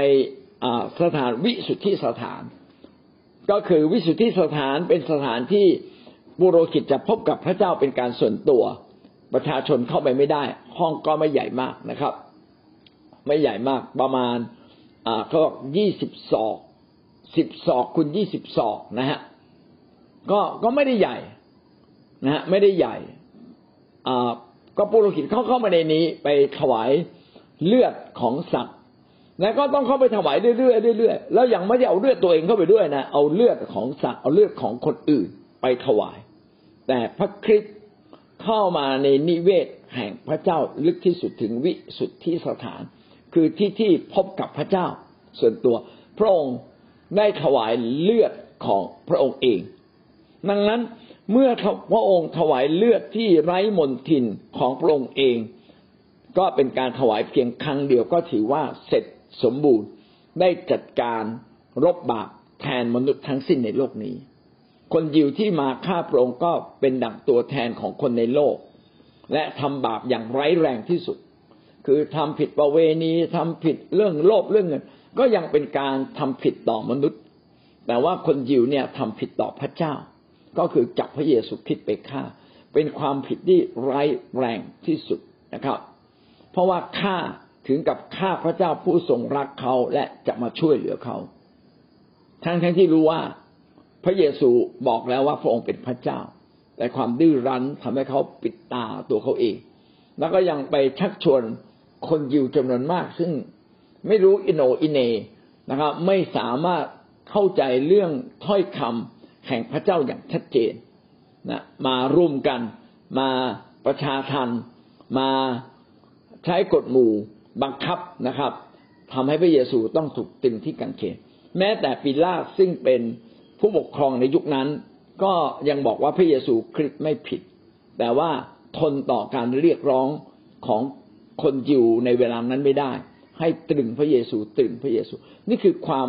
สถานวิสุทธิสถาน ก็คือวิสุทธิสถานเป็นสถานที่บุโรหิตจะพบกับพระเจ้าเป็นการส่วนตัว ประชาชนเข้าไปไม่ได้ ห้องก็ไม่ใหญ่มากนะครับ ไม่ใหญ่มากประมาณอ่าเขาบอกยี่สิบศอกสิบศอกคูณยี่สิบศอกนะฮะก็ก็ไม่ได้ใหญ่นะฮะไม่ได้ใหญ่อ่า ก็ปุโรหิตเข้าเข้ามาในนี้ไปถวายเลือดของสัตว์แล้วก็ต้องเข้าไปถวายเรื่อยๆเรื่อยๆแล้วยังไม่ได้เอาเลือดตัวเองเข้าไปด้วยนะเอาเลือดของสัตว์เอาเลือดของคนอื่นไปถวาย แต่พระคริสต์เข้ามาในนิเวศแห่งพระเจ้าลึกที่สุดถึงวิสุทธิสถาน คือที่ที่พบกับพระเจ้า ส่วนตัวพระองค์ได้ถวายเลือดของพระองค์เอง ดังนั้น เมื่อพระองค์ถวายเลือดที่ไร้มนทินของพระองค์เอง ก็เป็นการถวายเพียงครั้งเดียวก็ถือว่าเสร็จสมบูรณ์ได้จัดการรบบาปแทนมนุษย์ทั้งสิ้นในโลกนี้ คนยิวที่มาฆ่าพระองค์ก็เป็นดั่งตัวแทนของคนในโลก และทำบาปอย่างไร้แรงที่สุด คือทำผิดประเวณีทำผิดเรื่องโลภเรื่องเงิน ก็ยังเป็นการทำผิดต่อมนุษย์ แต่ว่าคนยิวเนี่ยทำผิดต่อพระเจ้า ก็คือจับพระเยซูคริสต์ไปฆ่า เป็นความผิดที่ไร้แรงที่สุดนะครับ เพราะว่าฆ่าถึงกับฆ่าพระเจ้าผู้ทรงรักเขาและจะมาช่วยเหลือเขาทั้งทั้งที่รู้ว่าพระเยซูบอกแล้วว่าพระองค์เป็นพระเจ้า แต่ความดื้อรั้นทำให้เขาปิดตาตัวเขาเอง แล้วก็ยังไปชักชวนคนยิวจำนวนมาก ซึ่งไม่รู้อินโนอินเนนะครับ ไม่สามารถเข้าใจเรื่องถ้อยคำ แห่งพระเจ้าอย่างชัดเจนนะมาร่วมกันมาประชาทันมาใช้กฎหมู่บังคับนะครับทำให้พระเยซูต้องถูกตึงที่กังเขนแม้แต่ปิลาตซึ่งเป็นผู้ปกครองในยุคนั้น ก็ยังบอกว่าพระเยซูคริสต์ไม่ผิด แต่ว่าทนต่อการเรียกร้องของคนยิวในเวลานั้นไม่ได้ ให้ตรึงพระเยซูตรึงพระเยซู นี่คือความ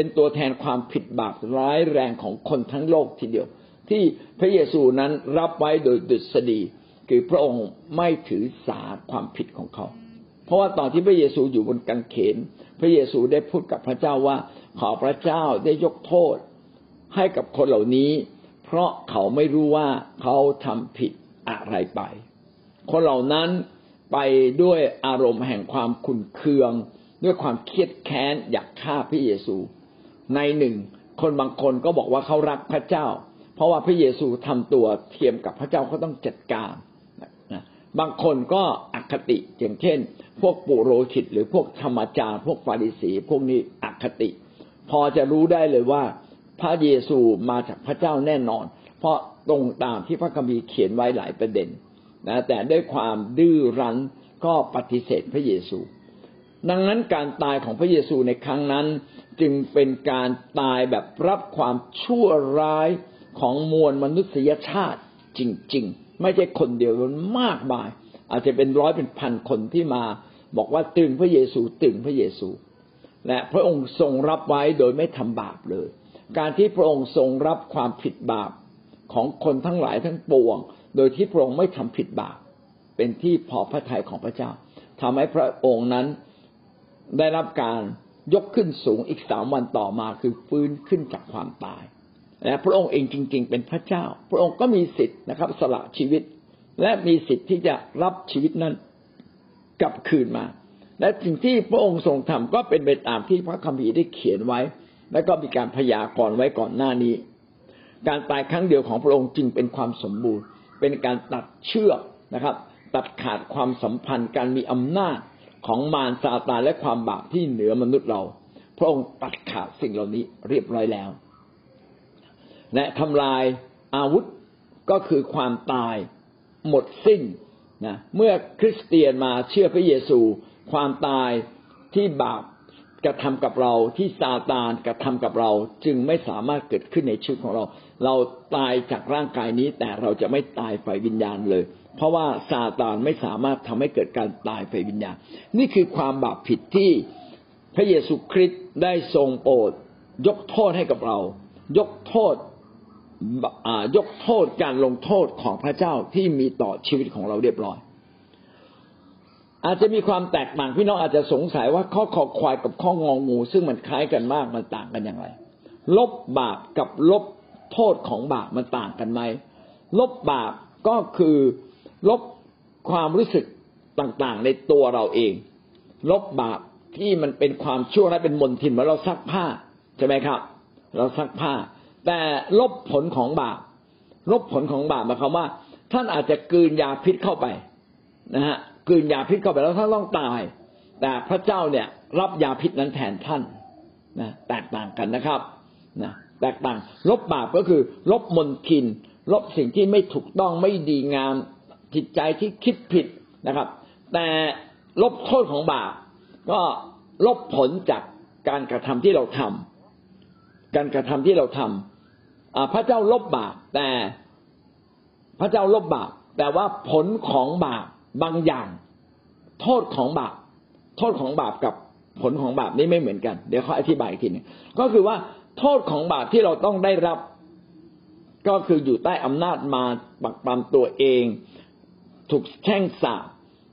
เป็นตัวแทนความผิดบาปร้ายแรงของคนทั้งโลกทีเดียว ที่พระเยซูนั้นรับไว้โดยดุษฎีคือพระองค์ไม่ถือสาความผิดของเขา เพราะว่าตอนที่พระเยซูอยู่บนกางเขน พระเยซูได้พูดกับพระเจ้าว่า ขอพระเจ้าได้ยกโทษ ให้กับคนเหล่านี้ เพราะเขาไม่รู้ว่าเขาทำผิดอะไรไป คนเหล่านั้นไปด้วยอารมณ์แห่งความขุ่นเคือง ด้วยความเครียดแค้นอยากฆ่าพระเยซู ในหนึ่งคนบางคนก็บอกว่าเขารักพระเจ้า เพราะว่าพระเยซูทำตัวเทียมกับพระเจ้าเขาต้องจัดการบางคนก็อคติอย่างเช่น พวกปุโรหิต หรือพวกธรรมจารพวกฟาริสี พวกนี้อคติ พอจะรู้ได้เลยว่า พระเยซูมาจากพระเจ้าแน่นอน เพราะตรงตามที่พระคัมภีร์เขียนไว้หลายประเด็นนะแต่ด้วยความดื้อรั้นก็ปฏิเสธพระเยซู ดังนั้นการตายของพระเยซูในครั้งนั้น จึงเป็นการตายแบบรับความชั่วร้ายของมวลมนุษยชาติจริง ๆ ไม่ใช่คนเดียวมันมากมาย อาจจะเป็นร้อยเป็นพันคนที่มา บอกว่าตึงพระเยซูตึงพระเยซู และพระองค์ทรงรับไว้โดยไม่ทำบาปเลย การที่พระองค์ทรงรับความผิดบาปของคนทั้งหลายทั้งปวง โดยที่พระองค์ไม่ทำผิดบาป เป็นที่พอพระทัยของพระเจ้าทำให้พระองค์นั้นได้รับการ ยกขึ้นสูงอีกสามวันต่อมาคือฟื้นขึ้นจากความตายและพระองค์เองจริง ๆ เป็นพระเจ้า พระองค์ก็มีสิทธิ์นะครับ สละชีวิต และมีสิทธิ์ที่จะรับชีวิตนั้นกลับคืนมา และสิ่งที่พระองค์ทรงทำก็เป็นไปตามที่พระคัมภีร์ได้เขียนไว้ และก็มีการพยากรณ์ไว้ก่อนหน้านี้ การตายครั้งเดียวของพระองค์จึงเป็นความสมบูรณ์ เป็นการตัดเชือกนะครับ ตัดขาดความสัมพันธ์ การมีอำนาจ ของมารซาตานและความบาปที่เหนือมนุษย์เรา พระองค์ตัดขาดสิ่งเหล่านี้เรียบร้อยแล้ว และทำลายอาวุธก็คือความตายหมดสิ้นนะเมื่อคริสเตียนมาเชื่อพระเยซู ความตายที่บาปกระทำกับเราที่ซาตานกระทำกับเราจึงไม่สามารถเกิดขึ้นในชีวิตของเรา เราตายจากร่างกายนี้แต่เราจะไม่ตายฝ่ายวิญญาณเลยเพราะว่าซาตานไม่สามารถทำให้เกิดการตายฝ่ายวิญญาณ นี่คือความบาปผิดที่พระเยซูคริสต์ได้ทรงโปรดยกโทษให้กับเรา ยกโทษยกโทษการลงโทษของพระเจ้าที่มีต่อชีวิตของเราเรียบร้อย อาจจะมีความแตกต่างพี่น้องอาจจะสงสัยว่าข้อคอควายกับข้ององูซึ่งมันคล้ายกันมากมันต่างกันอย่างไร ลบบาปกับลบโทษของบาปมันต่างกันไหมลบบาปก็คือ ลบความรู้สึกต่างๆ ในตัวเราเอง ลบบาปที่มันเป็นความชั่วและเป็นมลทินเมื่อเราซักผ้าใช่ไหมครับ เราซักผ้า แต่ลบผลของบาปลบผลของบาปหมายความว่า ท่านอาจจะกืนยาพิษเข้าไปนะฮะกืนยาพิษเข้าไปแล้วท่านต้องตาย แต่พระเจ้าเนี่ย รับยาพิษนั้นแทนท่านนะแตกต่างกันนะครับนะแตกต่าง ลบบาปก็คือ ลบมนทิน ลบสิ่งที่ไม่ถูกต้องไม่ดีงาม จิตใจที่คิดผิดนะครับ แต่ลบโทษของบาปก็ลบผลจากการกระทำที่เราทำการกระทำที่เราทำพระเจ้าลบบาปแต่พระเจ้าลบบาปแต่ว่าผลของบาปบางอย่าง โทษของบาปโทษของบาปกับผลของบาปนี่ไม่เหมือนกัน เดี๋ยวเขาอธิบายอีกทีนึงก็คือว่าโทษของบาปที่เราต้องได้รับ ก็คืออยู่ใต้อำนาจมาปักปามตัวเอง ถูกแช่งสาบ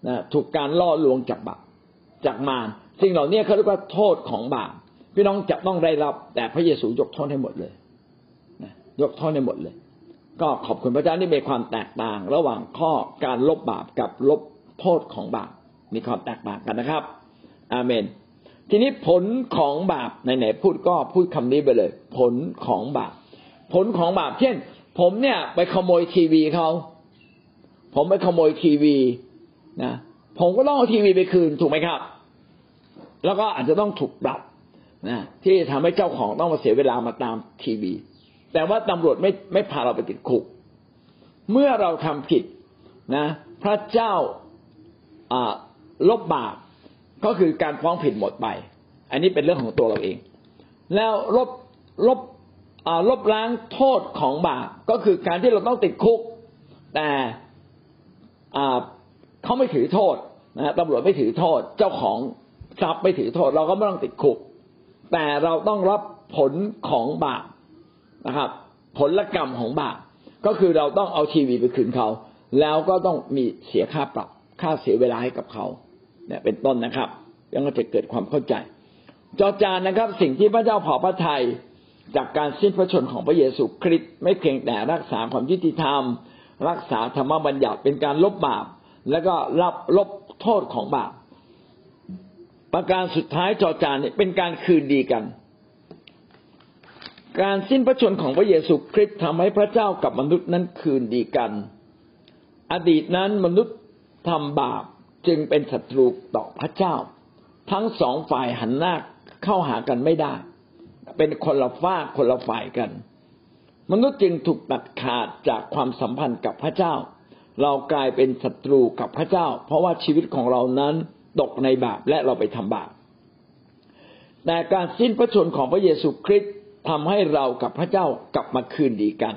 นะถูกการล่อลวงจากบาปจากมารสิ่งเหล่านี้เขาเรียกว่าโทษของบาปพี่น้องจะต้องได้รับ แต่พระเยซูยกโทษให้หมดเลยนะยกโทษให้หมดเลย ก็ขอบคุณพระเจ้าที่มีความแตกต่าง ระหว่างข้อการลบบาปกับลบโทษของบาปมีความแตกต่างกันนะครับ อาเมน ทีนี้ผลของบาปไหนๆพูดก็พูดคำนี้ไปเลย ผลของบาปผลของบาปเช่น ผมเนี่ย ไปขโมยทีวีเขา ผมไปขโมยทีวีนะผมก็ต้องเอาทีวีไปคืนถูกไหมครับ แล้วก็อาจจะต้องถูกปรับนะที่ทำให้เจ้าของต้องมาเสียเวลามาตามทีวี แต่ว่าตำรวจไม่ไม่พาเราไปติดคุก เมื่อเราทำผิดนะ พระเจ้าลบบาปก็คือการฟ้องผิดหมดไป อันนี้เป็นเรื่องของตัวเราเอง แล้วลบลบลบล้างโทษของบาปก็คือการที่เราต้องติดคุก แต่ เขาไม่ถือโทษนะตำรวจไม่ถือโทษ เจ้าของทรัพย์ไม่ถือโทษ เราก็ไม่ต้องติดคุก แต่เราต้องรับผลของบาปนะครับผลลกรรมของบาปก็คือเราต้องเอาทีวีไปคืนเขา แล้วก็ต้องมีเสียค่าปรับค่าเสียเวลาให้กับเขาเนี่ยเป็นต้นนะครับยังจะเกิดความเข้าใจ จอจานนะครับ สิ่งที่พระเจ้าพอพระทัยจากการสิ้นพระชนของพระเยซูคริสต์ไม่เพียงแต่รักษาความยุติธรรม รักษาธรรมบัญญัติเป็นการลบบาป แล้วก็รับลบโทษของบาป ประการสุดท้ายจอจานเนี่ยเป็นการคืนดีกัน การสิ้นพระชนของพระเยซูคริสต์ทำให้พระเจ้ากับมนุษย์นั้นคืนดีกัน อดีตนั้นมนุษย์ทำบาปจึงเป็นศัตรูต่อพระเจ้า ทั้งสองฝ่ายหันหน้าเข้าหากันไม่ได้ เป็นคนละฝ้าคนละฝ่ายกัน มนุษย์จึงถูกตัดขาดจากความสัมพันธ์กับพระเจ้า เรากลายเป็นศัตรูกับพระเจ้า เพราะว่าชีวิตของเรานั้นตกในบาปและเราไปทำบาปแต่การสิ้นพระชนของพระเยซูคริสต์ทำให้เรากับพระเจ้ากลับมาคืนดีกัน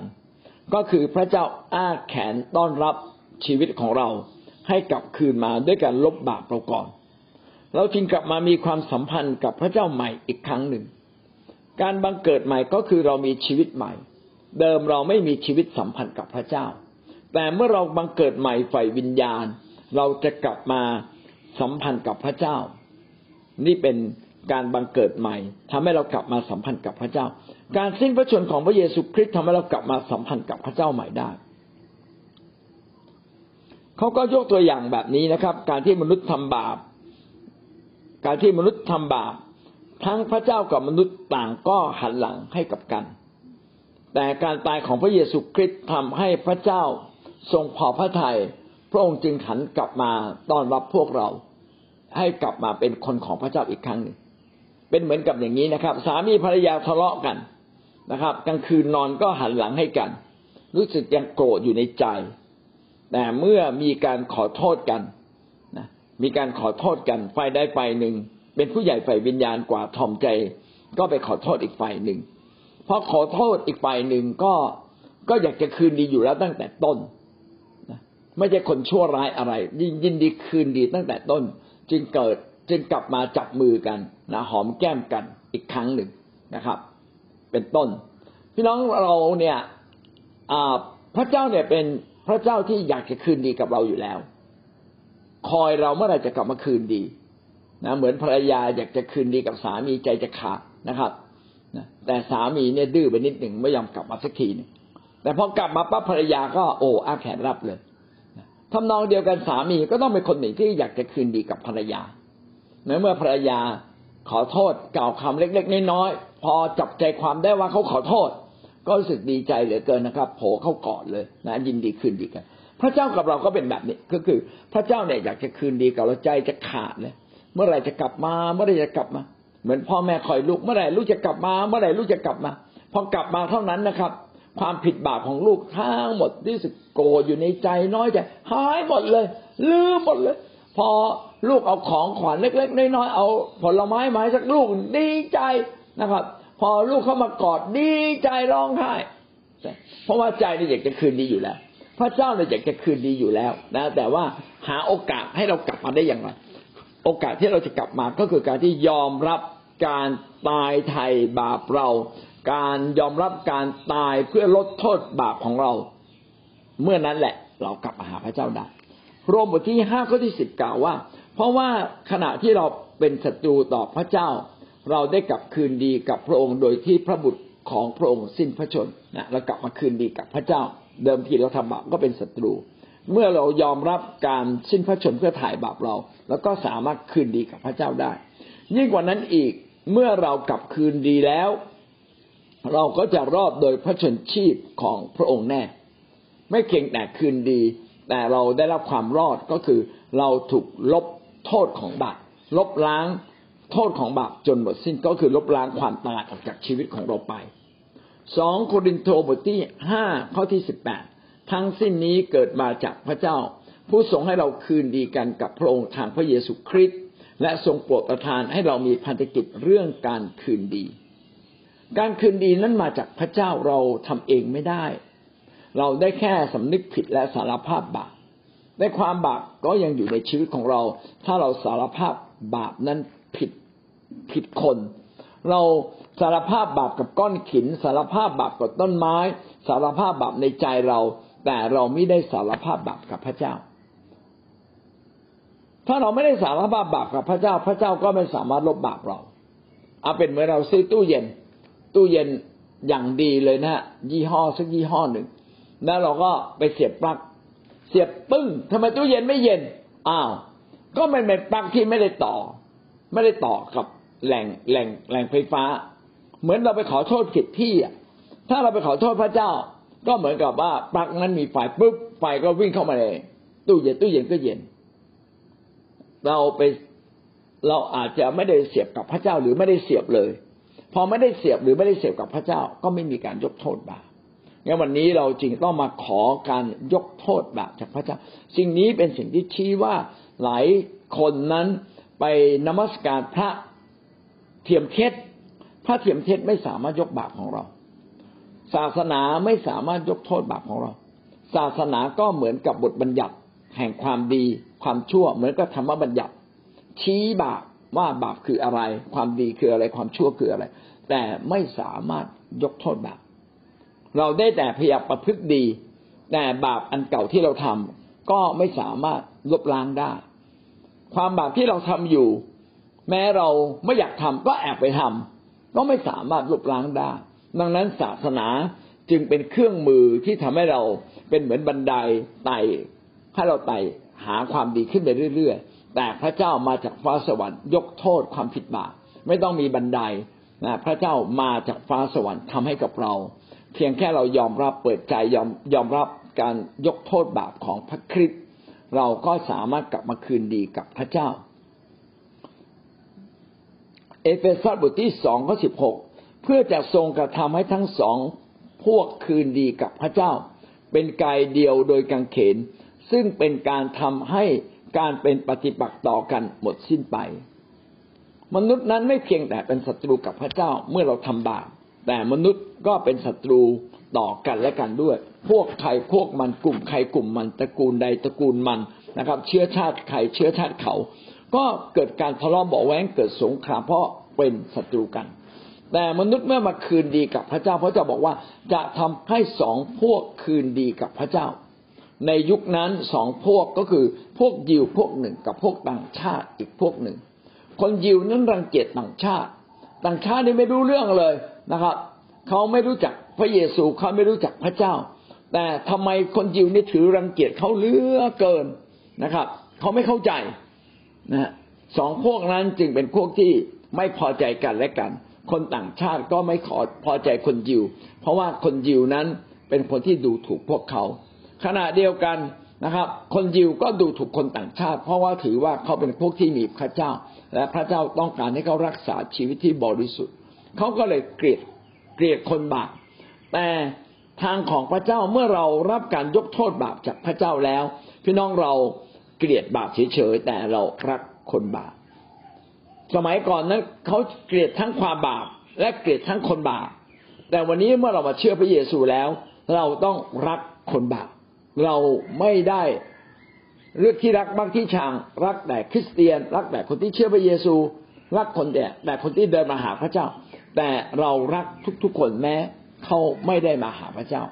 ก็คือพระเจ้าอ้าแขนต้อนรับชีวิตของเราให้กลับคืนมาด้วยการลบบาปเราก่อน เราจึงกลับมามีความสัมพันธ์กับพระเจ้าใหม่อีกครั้งหนึ่ง การบังเกิดใหม่ก็คือเรามีชีวิตใหม่ เดิมเราไม่มีชีวิตสัมพันธ์กับพระเจ้า แต่เมื่อเราบังเกิดใหม่ฝ่ายวิญญาณ เราจะกลับมาสัมพันธ์กับพระเจ้า นี่เป็นการบังเกิดใหม่ทำให้เรากลับมาสัมพันธ์กับพระเจ้า การสิ้นพระชนของพระเยซูคริสต์ทำให้เรากลับมาสัมพันธ์กับพระเจ้าใหม่ได้เขาก็ยกตัวอย่างแบบนี้นะครับ การที่มนุษย์ทำบาป การที่มนุษย์ทำบาป ทั้งพระเจ้ากับมนุษย์ต่างก็หันหลังให้กับกัน แต่การตายของพระเยซูคริสต์ทำให้พระเจ้าทรงพอพระทยัยพระองค์จึงหันกลับมาต้อนรับพวกเรา ให้กลับมาเป็นคนของพระเจ้าอีกครั้งหนึ่งเป็นเหมือนกับอย่างนี้นะครับ สามีภรรยาทะเลาะกันนะครับกลางคืนนอนก็หันหลังให้กัน รู้สึกยังโกรธอยู่ในใจ แต่เมื่อมีการขอโทษกันนะมีการขอโทษกันฝ่ายใดฝ่ายหนึ่ง เป็นผู้ใหญ่ฝ่ายวิญญาณกว่าทอมใจ ก็ไปขอโทษอีกฝ่ายหนึ่ง พอขอโทษอีกฝ่ายหนึ่งก็ก็อยากจะคืนดีอยู่แล้วตั้งแต่ต้นไม่ใช่คนชั่วร้ายอะไร ยินยินดีคืนดีตั้งแต่ต้น จึงเกิดจึงกลับมาจับมือกันนะหอมแก้มกันอีกครั้งหนึ่งนะครับ เป็นต้น พี่น้องเราเนี่ยพระเจ้าเนี่ยเป็นพระเจ้าที่อยากจะคืนดีกับเราอยู่แล้ว คอยเราเมื่อไหร่จะกลับมาคืนดีนะเหมือนภรรยาอยากจะคืนดีกับสามีใจจะขาดนะครับ นะแต่สามีเนี่ยดื้อไปนิดหนึ่งไม่ยอมกลับมาสักทีนึงแต่พอกลับมาปั๊บภรรยาก็โอ้อาแขนรับเลยทำนองเดียวกันสามีก็ต้องเป็นคนหนึ่งที่อยากจะคืนดีกับภรรยาเมื่อภรรยาขอโทษกล่าวคำเล็กๆน้อยๆพอจับใจความได้ว่าเขาขอโทษ ก็รู้สึกดีใจเหลือเกินนะครับโผเข้ากอดเลยนะยินดีคืนดีกัน พระเจ้ากับเราก็เป็นแบบนี้ก็คือ พระเจ้าเนี่ยอยากจะคืนดีกับเราใจจะขาดเลยเมื่อไหร่จะกลับมาเมื่อไหร่จะกลับมา เหมือนพ่อแม่คอยลูกเมื่อไหร่ลูกจะกลับมา เมื่อไหร่ลูกจะกลับมา พอกลับมาเท่านั้นนะครับ ความผิดบาปของลูกทั้งหมดที่สึกโกรธอยู่ในใจน้อยใจหายหมดเลย ลืมหมดเลย พอลูกเอาของขวัญเล็ก ๆ น้อยๆเอาผลไม้มาให้สักลูกดีใจนะครับ พอลูกเข้ามากอดดีใจร้องไห้เพราะว่าใจนี่อยากจะคืนดีอยู่แล้ว พระเจ้าเนี่ยอยากจะคืนดีอยู่แล้วนะแต่ว่าหาโอกาสให้เรากลับมาได้อย่างไร โอกาสที่เราจะกลับมาก็คือการที่ยอมรับการตายไถ่บาปเรา การยอมรับการตายเพื่อลดโทษบาปของเรา เมื่อนั้นแหละ เรากลับมาหาพระเจ้าได้โรมบทที่ห้าข้อที่สิบกล่าวว่า เพราะว่าขณะที่เราเป็นศัตรูต่อพระเจ้า เราได้กลับคืนดีกับพระองค์โดยที่พระบุตรของพระองค์สิ้นพระชนนะเรากลับมาคืนดีกับพระเจ้า เดิมทีเราทำบาปก็เป็นศัตรู เมื่อเรายอมรับการสิ้นพระชนเพื่อถ่ายบาปเรา แล้วก็สามารถคืนดีกับพระเจ้าได้ ยิ่งกว่านั้นอีกเมื่อเรากลับคืนดีแล้ว เราก็จะรอดโดยพระชนชีพของพระองค์แน่ ไม่เพียงแต่คืนดี แต่เราได้รับความรอดก็คือ เราถูกลบโทษของบาปลบล้างโทษของบาปจนหมดสิ้นก็คือลบล้างความตายออกจากชีวิตของเราไปสองโครินโตบทที่ห้าข้อที่สิบแปด ทั้งสิ้นนี้เกิดมาจากพระเจ้า ผู้ทรงให้เราคืนดีกันกับพระองค์ทางพระเยซูคริสต์และทรงโปรดประทานให้เรามีพันธกิจเรื่องการคืนดี การคืนดีนั้นมาจากพระเจ้าเราทำเองไม่ได้ เราได้แค่สำนึกผิดและสารภาพบาปในความบาปก็ยังอยู่ในชีวิตของเรา ถ้าเราสารภาพบาปนั้นผิดผิดคน เราสารภาพบาปกับก้อนขิน สารภาพบาปกับต้นไม้ สารภาพบาปในใจเรา แต่เราไม่ได้สารภาพบาปกับพระเจ้า ถ้าเราไม่ได้สารภาพบาปกับพระเจ้า พระเจ้าก็ไม่สามารถลบบาปเรา เอาเป็นเหมือนเราซื้อตู้เย็น ตู้เย็นอย่างดีเลยนะยี่ห้อสักยี่ห้อหนึ่ง แล้วเราก็ไปเสียบปลั๊กเสียบปึ้งทำไมตู้เย็นไม่เย็นอ้าว ก็มันเป็นปลั๊กที่ไม่ได้ต่อ ไม่ได้ต่อกับแหล่งแหล่งแหล่งไฟฟ้า เหมือนเราไปขอโทษผิดที่อะถ้าเราไปขอโทษพระเจ้า ก็เหมือนกับว่าปลั๊กนั้นมีไฟปุ๊บไฟก็วิ่งเข้ามาเลยตู้เย็นตู้เย็นก็เย็น เราไปเราอาจจะไม่ได้เสียบกับพระเจ้าหรือไม่ได้เสียบเลย พอไม่ได้เสียบหรือไม่ได้เสียบกับพระเจ้าก็ไม่มีการยกโทษบาปงั้นวันนี้เราจริงต้องมาขอการยกโทษบาปจากพระเจ้า สิ่งนี้เป็นสิ่งที่ชี้ว่าหลายคนนั้นไปนมัสการพระเทียมเท็จพระเทียมเท็จไม่สามารถยกบาปของเรา ศาสนาไม่สามารถยกโทษบาปของเรา ศาสนาก็เหมือนกับบทบัญญัติ แห่งความดี ความชั่ว เหมือนกับธรรมบัญญัติ ชี้บาปว่าบาปคืออะไร ความดีคืออะไร ความชั่วคืออะไร แต่ไม่สามารถยกโทษบาป เราได้แต่พยายามประพฤติดี แต่บาปอันเก่าที่เราทำก็ไม่สามารถลบล้างได้ ความบาปที่เราทำอยู่ แม้เราไม่อยากทำก็แอบไปทำก็ไม่สามารถลบล้างได้ ดังนั้นศาสนาจึงเป็นเครื่องมือที่ทำให้เราเป็นเหมือนบันไดไต่ให้เราไต่หาความดีขึ้นไปเรื่อยๆ แต่พระเจ้ามาจากฟ้าสวรรค์ยกโทษความผิดบาปไม่ต้องมีบันไดนะพระเจ้ามาจากฟ้าสวรรค์ทำให้กับเรา เพียงแค่เรายอมรับเปิดใจยอมยอมรับการยกโทษบาปของพระคริสต์เราก็สามารถกลับมาคืนดีกับพระเจ้า เอเฟซัสบทที่สองข้อสิบหก พื่อจะทรงกระทำให้ทั้งสองพวกคืนดีกับพระเจ้า เป็นกายเดียวโดยกังเขน ซึ่งเป็นการทำให้การเป็นปฏิปักษ์ต่อกันหมดสิ้นไป มนุษย์นั้นไม่เพียงแต่เป็นศัตรูกับพระเจ้าเมื่อเราทำบาปแต่มนุษย์ก็เป็นศัตรูต่อกันและกันด้วย พวกใครพวกมันกลุ่มใครกลุ่มมันตระกูลใดตระกูลมันนะครับ เชื้อชาติใครเชื้อชาติเขา ก็เกิดการทะเลาะเบาแหวงเกิดสงครามเพราะเป็นศัตรูกัน แต่มนุษย์เมื่อมาคืนดีกับพระเจ้า พระเจ้าบอกว่าจะทำให้สองพวกคืนดีกับพระเจ้า ในยุคนั้นสองพวกก็คือพวกยิวพวกหนึ่งกับพวกต่างชาติอีกพวกหนึ่ง คนยิวนั้นรังเกียจต่างชาติ ต่างชาตินี่ไม่รู้เรื่องเลยนะครับ เขาไม่รู้จักพระเยซูเขาไม่รู้จักพระเจ้า แต่ทำไมคนยิวนี่ถือรังเกียจเขาเลือเกินนะครับ เขาไม่เข้าใจนะสองพวกนั้นจึงเป็นพวกที่ไม่พอใจกันและกัน คนต่างชาติก็ไม่ขอพอใจคนยิว เพราะว่าคนยิวนั้นเป็นคนที่ดูถูกพวกเขา ขณะเดียวกันนะครับ คนยิวก็ดูถูกคนต่างชาติ เพราะว่าถือว่าเขาเป็นพวกที่มีพระเจ้า และพระเจ้าต้องการให้เขารักษาชีวิตที่บริสุทธิ์เขาก็เลยเกลียดเกลียดคนบาปแต่ทางของพระเจ้าเมื่อเรารับการยกโทษบาปจากพระเจ้าแล้ว พี่น้องเราเกลียดบาปเฉยๆแต่เรารักคนบาป สมัยก่อนนั้นเขาเกลียดทั้งความบาป และเกลียดทั้งคนบาป แต่วันนี้เมื่อเรามาเชื่อพระเยซูแล้ว เราต้องรักคนบาป เราไม่ได้เลือกที่รักบ้างที่ชังรักแต่คริสเตียน รักแต่คนที่เชื่อพระเยซู รักคนแต่แต่คนที่เดินมาหาพระเจ้า แต่เรารักทุกๆคนแม้เขาไม่ได้มาหาพระเจ้า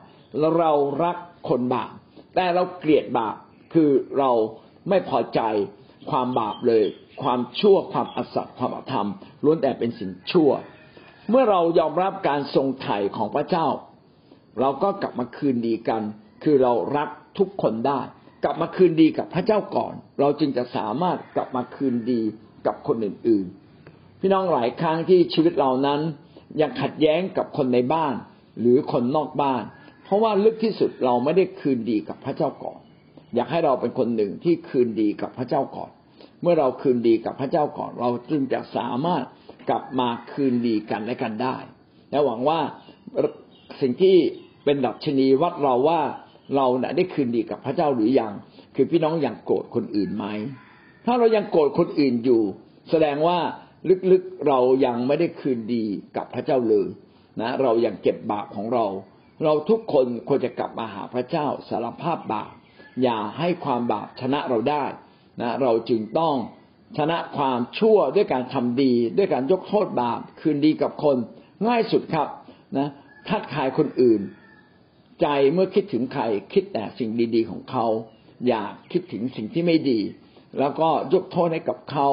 เรารักคนบาปแต่เราเกลียดบาปคือเราไม่พอใจ ความบาปเลย ความชั่วความอสัตย์ความอธรรมล้วนแต่เป็นสิ่งชั่ว เมื่อเรายอมรับการทรงไถ่ของพระเจ้า เราก็กลับมาคืนดีกัน คือเรารักทุกคนได้ กลับมาคืนดีกับพระเจ้าก่อน เราจึงจะสามารถกลับมาคืนดีกับคนอื่นๆ พี่น้องหลายครั้งที่ชีวิตเรานั้น ยังขัดแย้งกับคนในบ้าน หรือคนนอกบ้าน เพราะว่าลึกที่สุดเราไม่ได้คืนดีกับพระเจ้าก่อน อยากให้เราเป็นคนหนึ่งที่คืนดีกับพระเจ้าก่อน เมื่อเราคืนดีกับพระเจ้าก่อน เราจึงจะสามารถกลับมาคืนดีกันและกันได้ และหวังว่าสิ่งที่เป็นดัชนีวัดเราว่าเราได้คืนดีกับพระเจ้าหรือยัง คือพี่น้องยังโกรธคนอื่นไหม ถ้าเรายังโกรธคนอื่นอยู่ แสดงว่าลึกๆเรายังไม่ได้คืนดีกับพระเจ้าเลยนะ เรายังเก็บบาปของเรา เราทุกคนควรจะกลับมาหาพระเจ้าสารภาพบาปอย่าให้ความบาปชนะเราได้ นะเราจึงต้องชนะความชั่วด้วยการทำดี ด้วยการยกโทษบาปคืนดีกับคนง่ายสุดครับนะทักทายคนอื่น ใจเมื่อคิดถึงใครคิดแต่สิ่งดี ๆ ของเขา อย่าคิดถึงสิ่งที่ไม่ดี แล้วก็ยกโทษให้กับเขา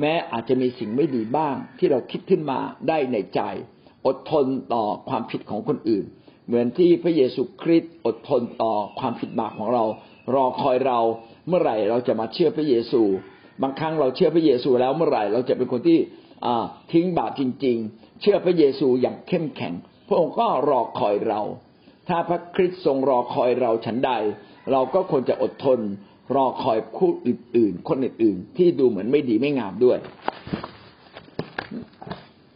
แม้อาจจะมีสิ่งไม่ดีบ้าง ที่เราคิดขึ้นมาได้ในใจ อดทนต่อความผิดของคนอื่น เหมือนที่พระเยซูคริสต์อดทนต่อความผิดบาปของเรา รอคอยเรา เมื่อไหร่เราจะมาเชื่อพระเยซู บางครั้งเราเชื่อพระเยซูแล้วเมื่อไหร่เราจะเป็นคนที่ทิ้งบาปจริง ๆ เชื่อพระเยซูอย่างเข้มแข็ง พระองค์ก็รอคอยเรา ถ้าพระคริสต์ทรงรอคอยเราฉันใด เราก็ควรจะอดทน รอคอยคู่อื่นๆ คนอื่นๆ ที่ดูเหมือนไม่ดีไม่งามด้วย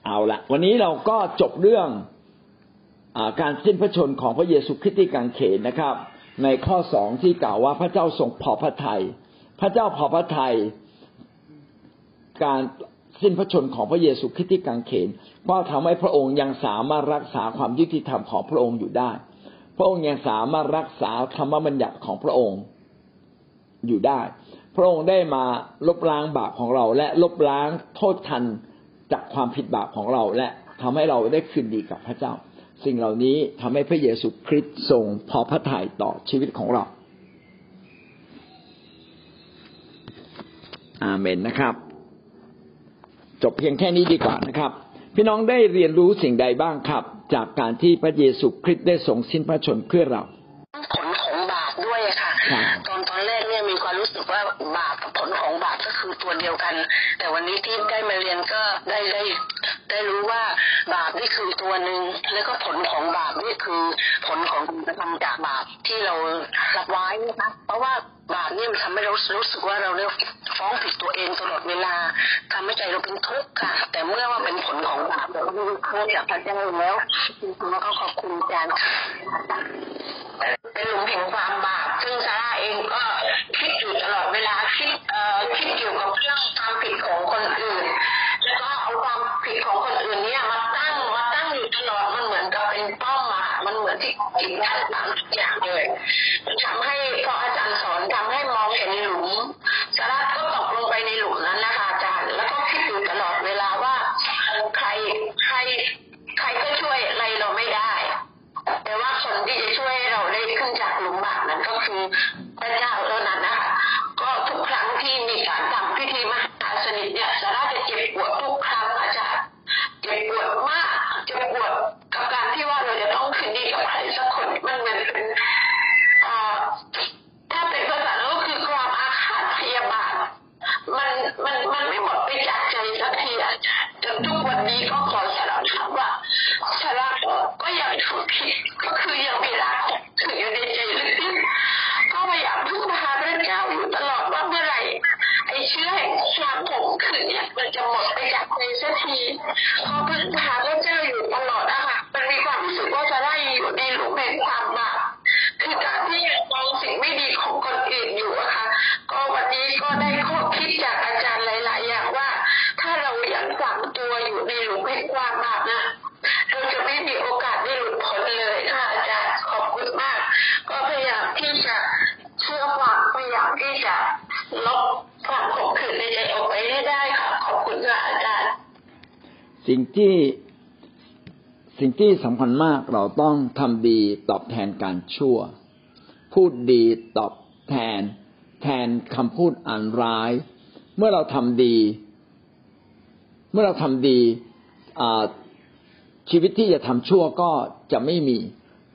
เอาละวันนี้เราก็จบเรื่องอการสิ้นพระชนของพระเยซูคริสต์ที่กางเขนนะครับ ในข้อสองที่กล่าวว่าพระเจ้าทรงพอพระทยัยพระเจ้าพอพระทยัยการสิ้นพระชนของพระเยซูคริสต์ที่กางเขนก็ทำให้พระองค์ยังสามารถรักษาความยุติธรรมของพระองค์อยู่ได้ พระองค์ยังสามารถรักษาธรรมบัญญัติของพระองค์อยู่ได้ พระองค์ได้มาลบล้างบาปของเรา และลบล้างโทษทันจากความผิดบาปของเราและทำให้เราได้คืนดีกับพระเจ้า สิ่งเหล่านี้ทำให้พระเยซูคริสต์ทรงพอพระทัยต่อชีวิตของเราอาเมนนะครับ จบเพียงแค่นี้ดีกว่านะครับ พี่น้องได้เรียนรู้สิ่งใดบ้างครับ จากการที่พระเยซูคริสต์ได้ทรงสิ้นพระชนเพื่อเราผลของบาปด้วยค่ะ ตอนตอนแรกเนี่ยมีความรู้สึกว่าบาปกับผลของบาป ก็คือตัวเดียวกัน แต่วันนี้ที่ได้มาเรียนก็ได้ได้ได้รู้ว่าบาปนี่คือตัวหนึ่งแล้วก็ผลของบาปนี่คือผลของกรทำจากบาปที่เรารับไว้นะคะเพราะว่าบาปนี่มันทำให้เรารู้สึกว่าเราเนี่ยฟ้องผิดตัวเองตลอดเวลาทำให้ใจเราเป็นทุกข์ค่ะ แต่เมื่อว่าเป็นผลของบาปเราก็รู้โทษจากพระเจ้าแล้วเราก็ขอบคุณอาจารย์ค่ะเป็นหลุมแห่งความบาปซึ่งซาร่าเองก็คิดอยู่ตลอดเวลาคิดเอ่อคิดเกี่ยวกับเรื่องความผิดของคนอื่น แล้วก็เอาความผิดของคนอื่นเนี่ยมาตั้งมาตั้งอยู่ตลอดมันเหมือนกับเป็นป้อมอะมันเหมือนที่จิตท่านทำทุกอย่างเลยทำให้พออาจารย์สอนทำให้มองเห็นหลุมซาร่าก็ตกลงไปในหลุมนั้นนะคะอาจารย์แล้วก็คิดอยู่ตลอดเวลาว่าใครใครใครก็ช่วยอะไรเราไม่ได้ แต่ว่าคนที่จะช่วยเราได้ขึ้นจากหลุมบาปนั้นก็คือพระเจ้าเท่านั้นนะคะก็ทุกครั้งที่มีการ พิธีมหาสนิทเนี่ยสาร สิ่งที่สำคัญมากเราต้องทำดีตอบแทนการชั่ว พูดดีตอบแทน แทนคำพูดอันร้าย เมื่อเราทำดี เมื่อเราทำดีชีวิตที่จะทำชั่วก็จะไม่มี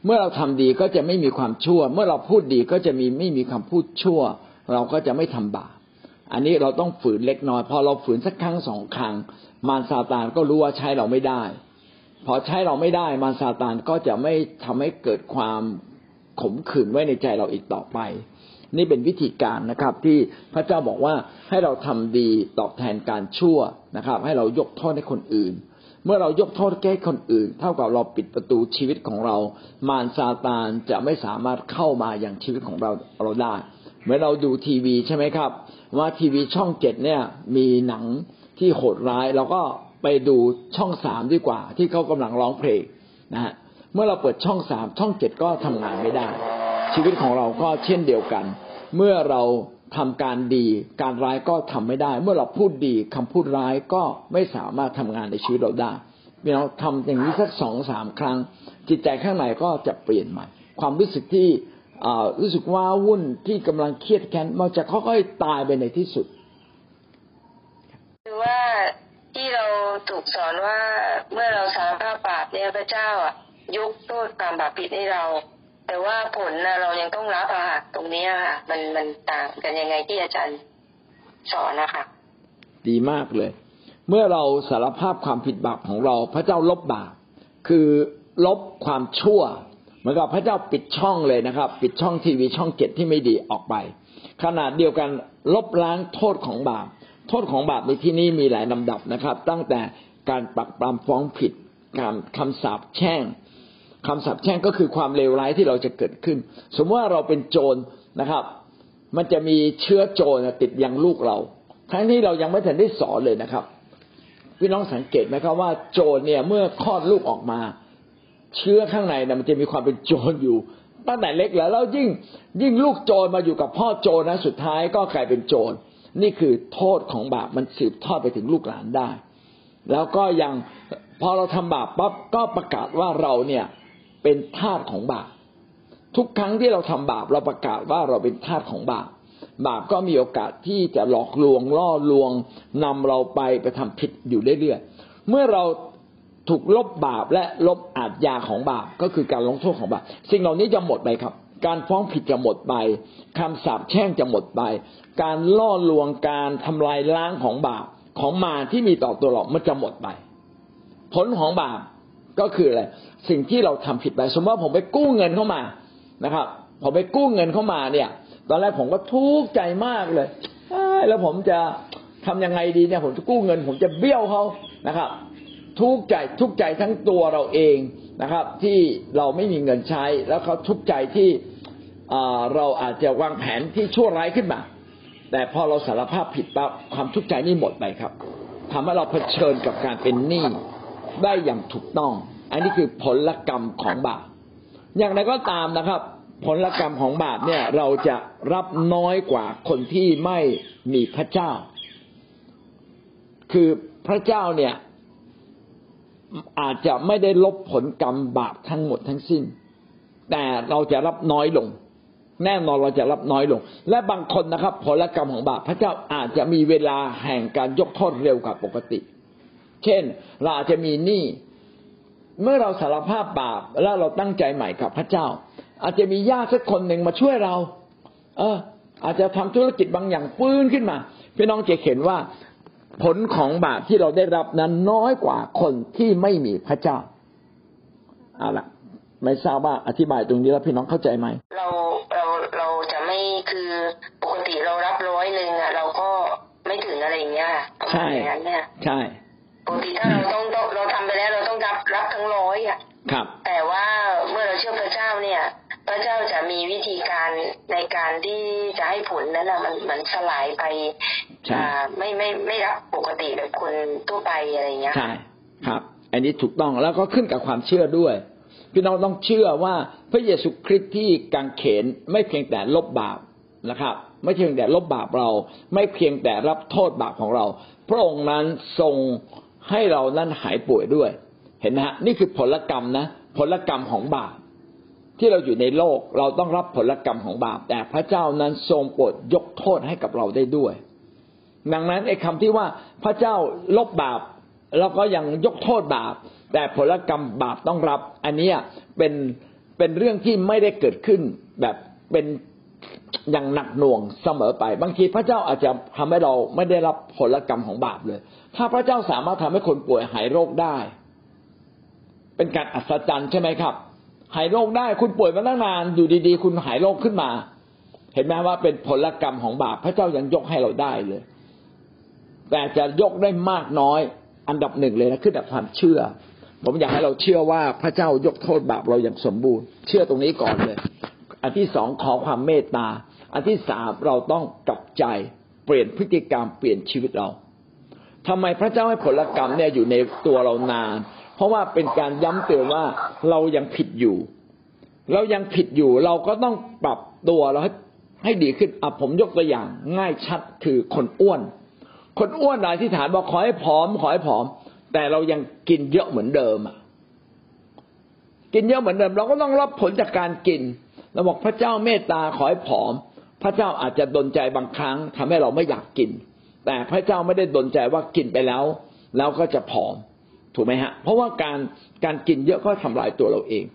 เมื่อเราทำดีก็จะไม่มีความชั่ว เมื่อเราพูดดีก็จะมีไม่มีคำพูดชั่ว เราก็จะไม่ทำบาปอันนี้เราต้องฝืนเล็กน้อย พอเราฝืนสักครั้งสองครั้งมารซาตานก็รู้ว่าใช้เราไม่ได้ พอใช้เราไม่ได้มารซาตานก็จะไม่ทำให้เกิดความขมขื่นไว้ในใจเราอีกต่อไป นี่เป็นวิธีการนะครับ ที่พระเจ้าบอกว่าให้เราทำดีตอบแทนการชั่วนะครับ ให้เรายกโทษให้คนอื่น เมื่อเรายกโทษแก้คนอื่น เท่ากับเราปิดประตูชีวิตของเรา มารซาตานจะไม่สามารถเข้ามาอย่างชีวิตของเราเราได้เมื่อเราดูทีวีใช่ไหมครับ ว่าทีวีช่องเจ็ดเนี่ยมีหนังที่โหดร้ายเราก็ ไปดูช่องสามดีกว่า ที่เขากำลังร้องเพลงนะฮะเมื่อเราเปิดช่องสามช่องเจ็ดก็ทำงานไม่ได้ ชีวิตของเราก็เช่นเดียวกัน เมื่อเราทำการดี การร้ายก็ทำไม่ได้ เมื่อเราพูดดีคำพูดร้ายก็ไม่สามารถทำงานในชีวิตเราได้เราทำอย่างนี้สักสองสามครั้ง จิตใจข้างในก็จะเปลี่ยนใหม่ ความรู้สึกที่รู้สึกว่าวุ่นที่กำลังเครียดแค้นมันจะค่อยๆตายไปในที่สุด คือว่า ที่เราถูกสอนว่าเมื่อเราสารภาพบาปเนี่ยพระเจ้าอะยกโทษความบาปผิดให้เรา แต่ว่าผลนะเรายังต้องรับอะค่ะตรงนี้ค่ะ มันมันต่างกันยังไงที่อาจารย์สอนนะคะดีมากเลย เมื่อเราสารภาพความผิดบาปของเรา พระเจ้าลบบาปคือลบความชั่วเหมือนกับพระเจ้าปิดช่องเลยนะครับ ปิดช่องทีวีช่องเจ็ดที่ไม่ดีออกไป ขนาดเดียวกันลบล้างโทษของบาป โทษของบาปในที่นี้มีหลายลำดับนะครับ ตั้งแต่การปักปรามฟ้องผิดการคำสาปแช่งคำสาปแช่งก็คือความเลวร้ายที่เราจะเกิดขึ้น สมมติว่าเราเป็นโจรนะครับ มันจะมีเชื้อโจรติดยังลูกเราทั้งที่เรายังไม่ทันได้สอนเลยนะครับพี่น้องสังเกตไหมครับว่าโจรเนี่ยเมื่อคลอดลูกออกมา เชื้อข้างในนะมันจะมีความเป็นโจรอยู่ ตั้งแต่เล็กแล้วแล้วยิ่งยิ่งลูกโจรมาอยู่กับพ่อโจรนะสุดท้ายก็กลายเป็นโจร นี่คือโทษของบาปมันสืบทอดไปถึงลูกหลานได้ แล้วก็ยังพอเราทำบาปปั๊บก็ประกาศว่าเราเนี่ยเป็นทาสของบาปทุกครั้งที่เราทำบาปเราประกาศว่าเราเป็นทาสของบาปบาปก็มีโอกาสที่จะหลอกลวงล่อลวงนำเราไปไปทำผิดอยู่เรื่อยๆเมื่อเราถูกลบบาปและลบอาทยาของบาปก็คือการลงโทษของบาปสิ่งเหล่านี้จะหมดไปครับ การฟ้องผิดจะหมดไปคำสาปแช่งจะหมดไป การล่อลวงการทำลายล้างของบาปของมาที่มีต่อตัวเรามันจะหมดไป ผลของบาปก็คืออะไรสิ่งที่เราทำผิดไป สมมติว่าผมไปกู้เงินเข้ามานะครับ ผมไปกู้เงินเข้ามาเนี่ย ตอนแรกผมก็ทุกข์ใจมากเลยแล้วผมจะทำยังไงดีเนี่ย ผมจะกู้เงิน ผมจะเบี้ยวเขานะครับ ทุกข์ใจทุกข์ใจทั้งตัวเราเองนะครับ ที่เราไม่มีเงินใช้ แล้วเขาทุกข์ใจที่เราอาจจะวางแผนที่ชั่วร้ายขึ้นมา แต่พอเราสารภาพผิดปั๊บความทุกข์ใจนี่หมดไปครับทำให้เราเผชิญกับการเป็นหนี้ได้อย่างถูกต้อง อันนี้คือผลกรรมของบาปอย่างไรก็ตามนะครับ ผลกรรมของบาปเนี่ยเราจะรับน้อยกว่าคนที่ไม่มีพระเจ้า คือพระเจ้าเนี่ย อาจจะไม่ได้ลบผลกรรมบาปทั้งหมดทั้งสิ้น แต่เราจะรับน้อยลง แน่นอนเราจะรับน้อยลง และบางคนนะครับ ผลกรรมของบาปพระเจ้าอาจจะมีเวลาแห่งการยกโทษเร็วกว่าปกติ เช่น เราอาจจะมีหนี้เมื่อเราสารภาพบาปแล้วเราตั้งใจใหม่กับพระเจ้า อาจจะมีญาติสักคนหนึ่งมาช่วยเรา เออ อาจจะทำธุรกิจบางอย่างปื้นขึ้นมาพี่น้องจะเห็นว่า ผลของบาปที่เราได้รับนั้นน้อยกว่าคนที่ไม่มีพระเจ้าเอาละไม่ทราบว่าอธิบายตรงนี้แล้วพี่น้องเข้าใจไหมเราเราเราจะไม่คือปกติเรารับร้อยหนึ่งอะ เราก็ไม่ถึงอะไรอย่างเงี้ยใช่เนี่ยใช่ปกติถ้าเราต้องเราทำไปแล้วเราต้องรับรับทั้งร้อยอะครับ แต่ว่าเมื่อเราเชื่อพระเจ้าเนี่ย พระเจ้าจะมีวิธีการในการที่จะให้ผลนั้นนะมันเหมือนสลายไปไม่ไม่ไม่รับปกติแบบคนทั่วไปอะไรเงี้ยใช่ครับ อันนี้ถูกต้องแล้วก็ขึ้นกับความเชื่อด้วยพี่น้องต้องเชื่อว่าพระเยซูคริสต์ที่กังเขนไม่เพียงแต่ลบบาปนะครับ ไม่เพียงแต่ลบบาปเรา ไม่เพียงแต่รับโทษบาปของเรา พระองค์นั้นทรงให้เรานั้นหายป่วยด้วย เห็นไหมฮะนี่คือผลกรรมนะ ผลกรรมของบาป ที่เราอยู่ในโลกเราต้องรับผลกรรมของบาป แต่พระเจ้านั้นทรงโปรดยกโทษให้กับเราได้ด้วย ดังนั้นไอ้คำที่ว่าพระเจ้าลบบาปแล้วก็ยังยกโทษบาป แต่ผลกรรมบาปต้องรับ อันนี้เป็นเป็นเรื่องที่ไม่ได้เกิดขึ้นแบบเป็นอย่างหนักหน่วงเสมอไป บางทีพระเจ้าอาจจะทำให้เราไม่ได้รับผลกรรมของบาปเลย ถ้าพระเจ้าสามารถทำให้คนป่วยหายโรคได้ เป็นการอัศจรรย์ใช่ไหมครับ หายโรคได้คุณป่วยมาตั้งนานอยู่ดีๆ คุณหายโรคขึ้นมา เห็นไหมว่าเป็นผลกรรมของบาปพระเจ้ายังยกให้เราได้เลย แต่จะยกได้มากน้อย อันดับหนึ่งเลยนะขึ้นกับความเชื่อ ผมอยากให้เราเชื่อว่าพระเจ้ายกโทษบาปเราอย่างสมบูรณ์ เชื่อตรงนี้ก่อนเลย อันที่สองขอความเมตตา อันที่สามเราต้องกลับใจเปลี่ยนพฤติกรรมเปลี่ยนชีวิตเราทำไมพระเจ้าให้ผลกรรมเนี่ยอยู่ในตัวเรานาน เพราะว่าเป็นการย้ำเตือนว่าเรายังผิดอยู่ เรายังผิดอยู่ เราก็ต้องปรับตัวเราให้ให้ดีขึ้นอะผมยกตัวอย่าง ง่ายชัดคือคนอ้วน คนอ้วนหลายที่ฐานบอกขอให้ผอม ขอให้ผอม แต่เรายังกินเยอะเหมือนเดิมอะกินเยอะเหมือนเดิม เราก็ต้องรับผลจากการกินเราบอกพระเจ้าเมตตาขอให้ผอม พระเจ้าอาจจะดนใจบางครั้งทำให้เราไม่อยากกิน แต่พระเจ้าไม่ได้ดนใจว่ากินไปแล้ว แล้วก็จะผอม ถูกไหมฮะ เพราะว่าการการกินเยอะก็ทำลายตัวเราเอง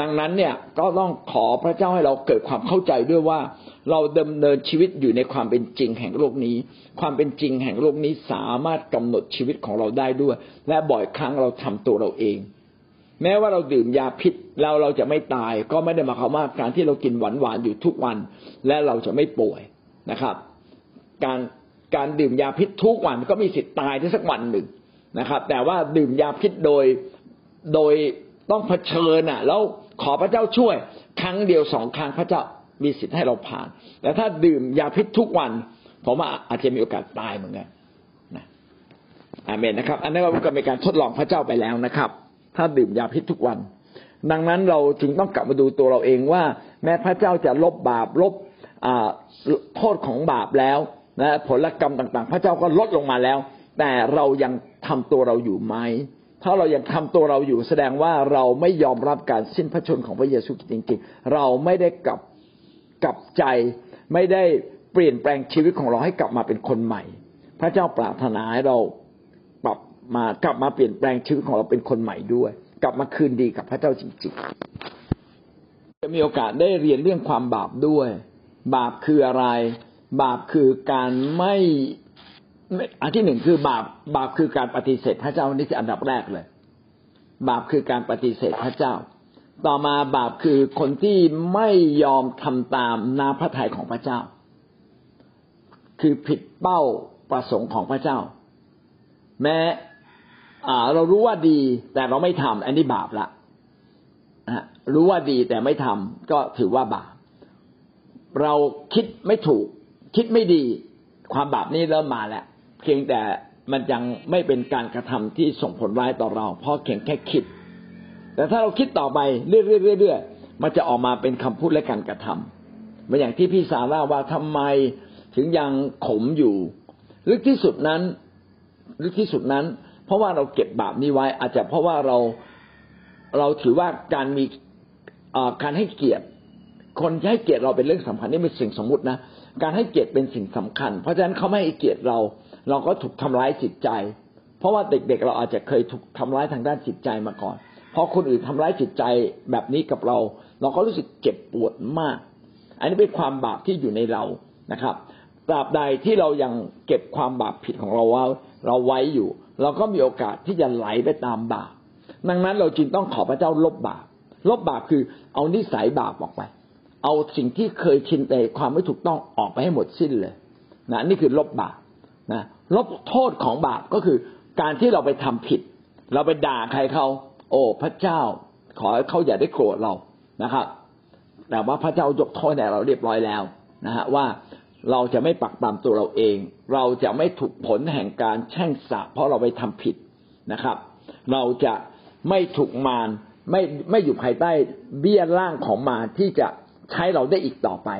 ดังนั้นเนี่ยก็ต้องขอพระเจ้าให้เราเกิดความเข้าใจด้วยว่า เราดำเนินชีวิตอยู่ในความเป็นจริงแห่งโลกนี้ ความเป็นจริงแห่งโลกนี้สามารถกำหนดชีวิตของเราได้ด้วย และบ่อยครั้งเราทำตัวเราเอง แม้ว่าเราดื่มยาพิษแล้วเราจะไม่ตาย ก็ไม่ได้มาความว่าการที่เรากินหวานหวานอยู่ทุกวัน และเราจะไม่ป่วยนะครับ การการดื่มยาพิษทุกวันก็มีสิทธิ์ตายได้สักวันหนึ่ง นะครับ แต่ว่าดื่มยาพิษโดยโดยต้องเผชิญอะ แล้วขอพระเจ้าช่วย ครั้งเดียวสองครั้งพระเจ้ามีสิทธิ์ให้เราผ่าน แต่ถ้าดื่มยาพิษทุกวันผมว่าอาจจะมีโอกาสตายเหมือนกันนะอาเมนนะครับ อันนี้ก็เป็นการทดลองพระเจ้าไปแล้วนะครับ ถ้าดื่มยาพิษทุกวัน ดังนั้นเราจึงต้องกลับมาดูตัวเราเองว่า แม้พระเจ้าจะลบบาปลบโทษของบาปแล้วนะผลกรรมต่าง ๆ พระเจ้าก็ลดลงมาแล้ว แต่เรายัง ทำตัวเราอยู่ไหมถ้าเรายังทำตัวเราอยู่แสดงว่าเราไม่ยอมรับการสิ้นพระชนของพระเยซูจริงๆ เราไม่ได้กลับกลับใจ ไม่ได้เปลี่ยนแปลงชีวิตของเราให้กลับมาเป็นคนใหม่ พระเจ้าปรารถนาให้เราปรับมากลับมาเปลี่ยนแปลงชีวิตของเราเป็นคนใหม่ด้วย กลับมาคืนดีกับพระเจ้าจริงๆ จะมีโอกาสได้เรียนเรื่องความบาปด้วย บาปคืออะไร บาปคือการไม่ อันที่หนึ่งคือบาปบาปคือการปฏิเสธพระเจ้านี่คืออันดับแรกเลย บาปคือการปฏิเสธพระเจ้า ต่อมาบาปคือคนที่ไม่ยอมทำตามนาพระทัยของพระเจ้า คือผิดเป้าประสงค์ของพระเจ้า แม้เรารู้ว่าดีแต่เราไม่ทำอันนี้บาปละรู้ว่าดีแต่ไม่ทำก็ถือว่าบาป เราคิดไม่ถูก คิดไม่ดีความบาปนี้เริ่มมาแล้ว พียงแต่มันยังไม่เป็นการกระทำที่ส่งผลร้ายต่อเรา เพราะเพียงแค่คิด แต่ถ้าเราคิดต่อไปเรื่อยๆมันจะออกมาเป็นคำพูดและการกระทำเหมือนอย่างที่พี่สาเล่าว่าทำไมถึงยังขมอยู่ ลึกที่สุดนั้น ลึกที่สุดนั้น เพราะว่าเราเก็บบาปนี้ไว้ อาจจะเพราะว่าเราเราถือว่าการมีการให้เกียรติ คนให้เกียรติเราเป็นเรื่องสำคัญนี่เป็นสิ่งสมมุตินะการให้เกียรติเป็นสิ่งสำคัญ เพราะฉะนั้นเขาไม่ให้เกียรติเรา เราก็ถูกทำร้ายจิตใจ เพราะว่าเด็กๆ เราอาจจะเคยถูกทำร้ายทางด้านจิตใจมาก่อนพอคนอื่นทำร้ายจิตใจแบบนี้กับเรา เราก็รู้สึกเจ็บปวดมาก อันนี้เป็นความบาปที่อยู่ในเรานะครับตราบใดที่เรายังเก็บความบาปผิดของเราว่าเราไว้อยู่ เราก็มีโอกาสที่จะไหลไปตามบาป ดังนั้นเราจึงต้องขอพระเจ้าลบบาป ลบบาปคือเอานิสัยบาปออกไป เอาสิ่งที่เคยชินแต่ความไม่ถูกต้องออกไปให้หมดสิ้นเลยนะนี่คือลบบาปนะ ลบโทษของบาปก็คือการที่เราไปทำผิด เราไปด่าใครเขาโอ้พระเจ้า ขอให้เขาอย่าได้โกรธเรานะครับ แต่ว่าพระเจ้ายกโทษแด่เราเรียบร้อยแล้วนะฮะว่าเราจะไม่ปักปามตัวเราเอง เราจะไม่ถูกผลแห่งการแช่งสาปเพราะเราไปทำผิดนะครับ เราจะไม่ถูกมารไม่ไม่อยู่ภายใต้เบี้ยล่างของมารที่จะใช้เราได้อีกต่อไป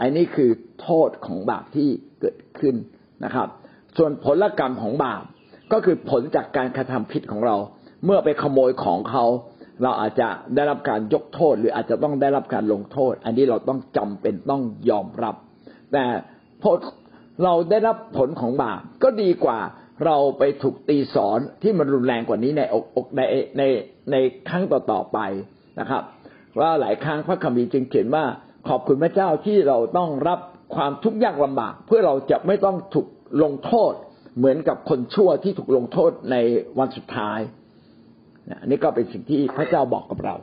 อันนี้คือโทษของบาปที่เกิดขึ้นนะครับ ส่วนผลกรรมของบาปก็คือผลจากการกระทำผิดของเรา เมื่อไปขโมยของเขา เราอาจจะได้รับการยกโทษ หรืออาจจะต้องได้รับการลงโทษ อันนี้เราต้องจำเป็นต้องยอมรับ แต่พอเราได้รับผลของบาปก็ดีกว่าเราไปถูกตีสอนที่มันรุนแรงกว่านี้ในอกในในในครั้งต่อๆไปนะครับ ว่าหลายครั้งพระคัมภีร์จึงเขียนว่าขอบคุณพระเจ้าที่เราต้องรับความทุกข์ยากลำบาก เพื่อเราจะไม่ต้องถูก ลงโทษเหมือนกับคนชั่วที่ถูกลงโทษในวันสุดท้ายอันนี้ก็เป็นสิ่งที่พระเจ้าบอกกับเรา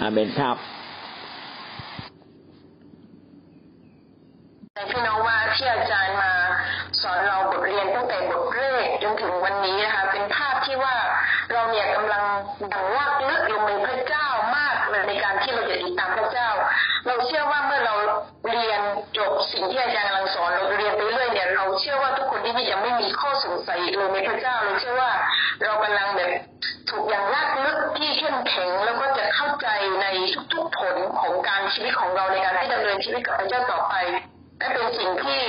อาเมนครับ ว่าทุกคนที่นี่จะไม่มีข้อสงสัยเลยในพระเจ้าเราเชื่อว่า เรากำลังแบบถูกอย่างลากลึกที่เข้มแข็งแล้วก็จะเข้าใจในทุกๆผลของการชีวิตของเราในการที่ดำเนินชีวิตกับพระเจ้าต่อไปและเป็นสิ่งที่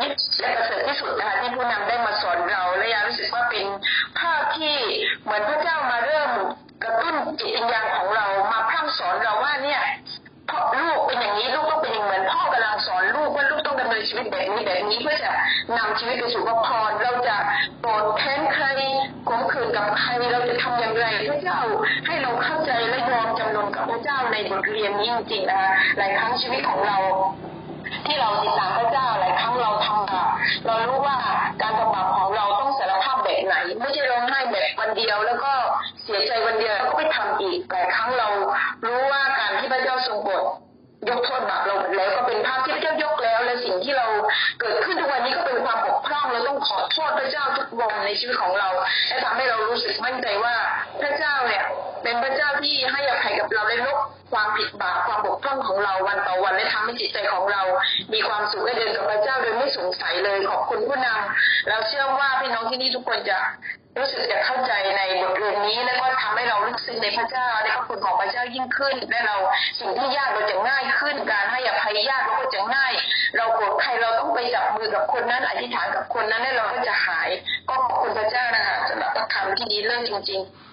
ยิ่งและประเสริฐที่สุดนะคะที่ผู้นำได้มาสอนเราและยารู้สึกว่าเป็นภาพที่เหมือนพระเจ้ามาเริ่มกระตุ้นจิตวิญญาณของเรามาพร่ำสอนเราว่าเนี่ย วิตแบบนี้แบบนี้เพื่อจะนำชีวิตไปสู่พระพรเราจะโกรธแค้นใครขมขื่นกับใครเราจะทำอย่างไรพระเจ้าให้เราเข้าใจและยอมจำนนกับพระเจ้าในบทเรียนนี้จริงๆนะคะหลายครั้งชีวิตของเราที่เราติดตามพระเจ้าหลายครั้งเราทำบาปเรารู้ว่าการทำบาปของเราต้องสารภาพแบบไหน ไม่ใช่ร้องไห้แบบวันเดียว แล้วก็เสียใจวันเดียวก็ไม่ทำอีกหลายครั้งเรารู้ว่าการที่พระเจ้าทรงโปรด ยกโทษบาปเราหมดแล้วก็เป็นภาพที่พระเจ้ายกแล้ว และสิ่งที่เราเกิดขึ้นทุกวันนี้ก็เป็นความบกพร่องเราต้องขอโทษพระเจ้าทุกวันในชีวิตของเราและทำให้เรารู้สึกมั่นใจว่าพระเจ้าเนี่ยเป็นพระเจ้าที่ให้อภัยกับเราและลบความผิดบาปความบกพร่องของเราวันต่อวันและทำให้จิตใจของเรา มีความสุขและเดินกับพระเจ้าโดยไม่สงสัยเลยขอบคุณผู้นำเราเชื่อว่าพี่น้องที่นี่ทุกคนจะ รู้สึกจะเข้าใจในบทเรียนนี้ และก็ทำให้เรารู้สึกในพระเจ้าในพระคุณของพระเจ้ายิ่งขึ้น และเราสิ่งที่ยากเราจะง่ายขึ้น การให้อภัยยากเราก็จะง่าย เราโกรธใครเราต้องไปจับมือกับคนนั้น อธิษฐานกับคนนั้นแล้วเราก็จะหาย ก็ขอบคุณพระเจ้านะคะสำหรับคำที่ดีเรื่องจริง ๆ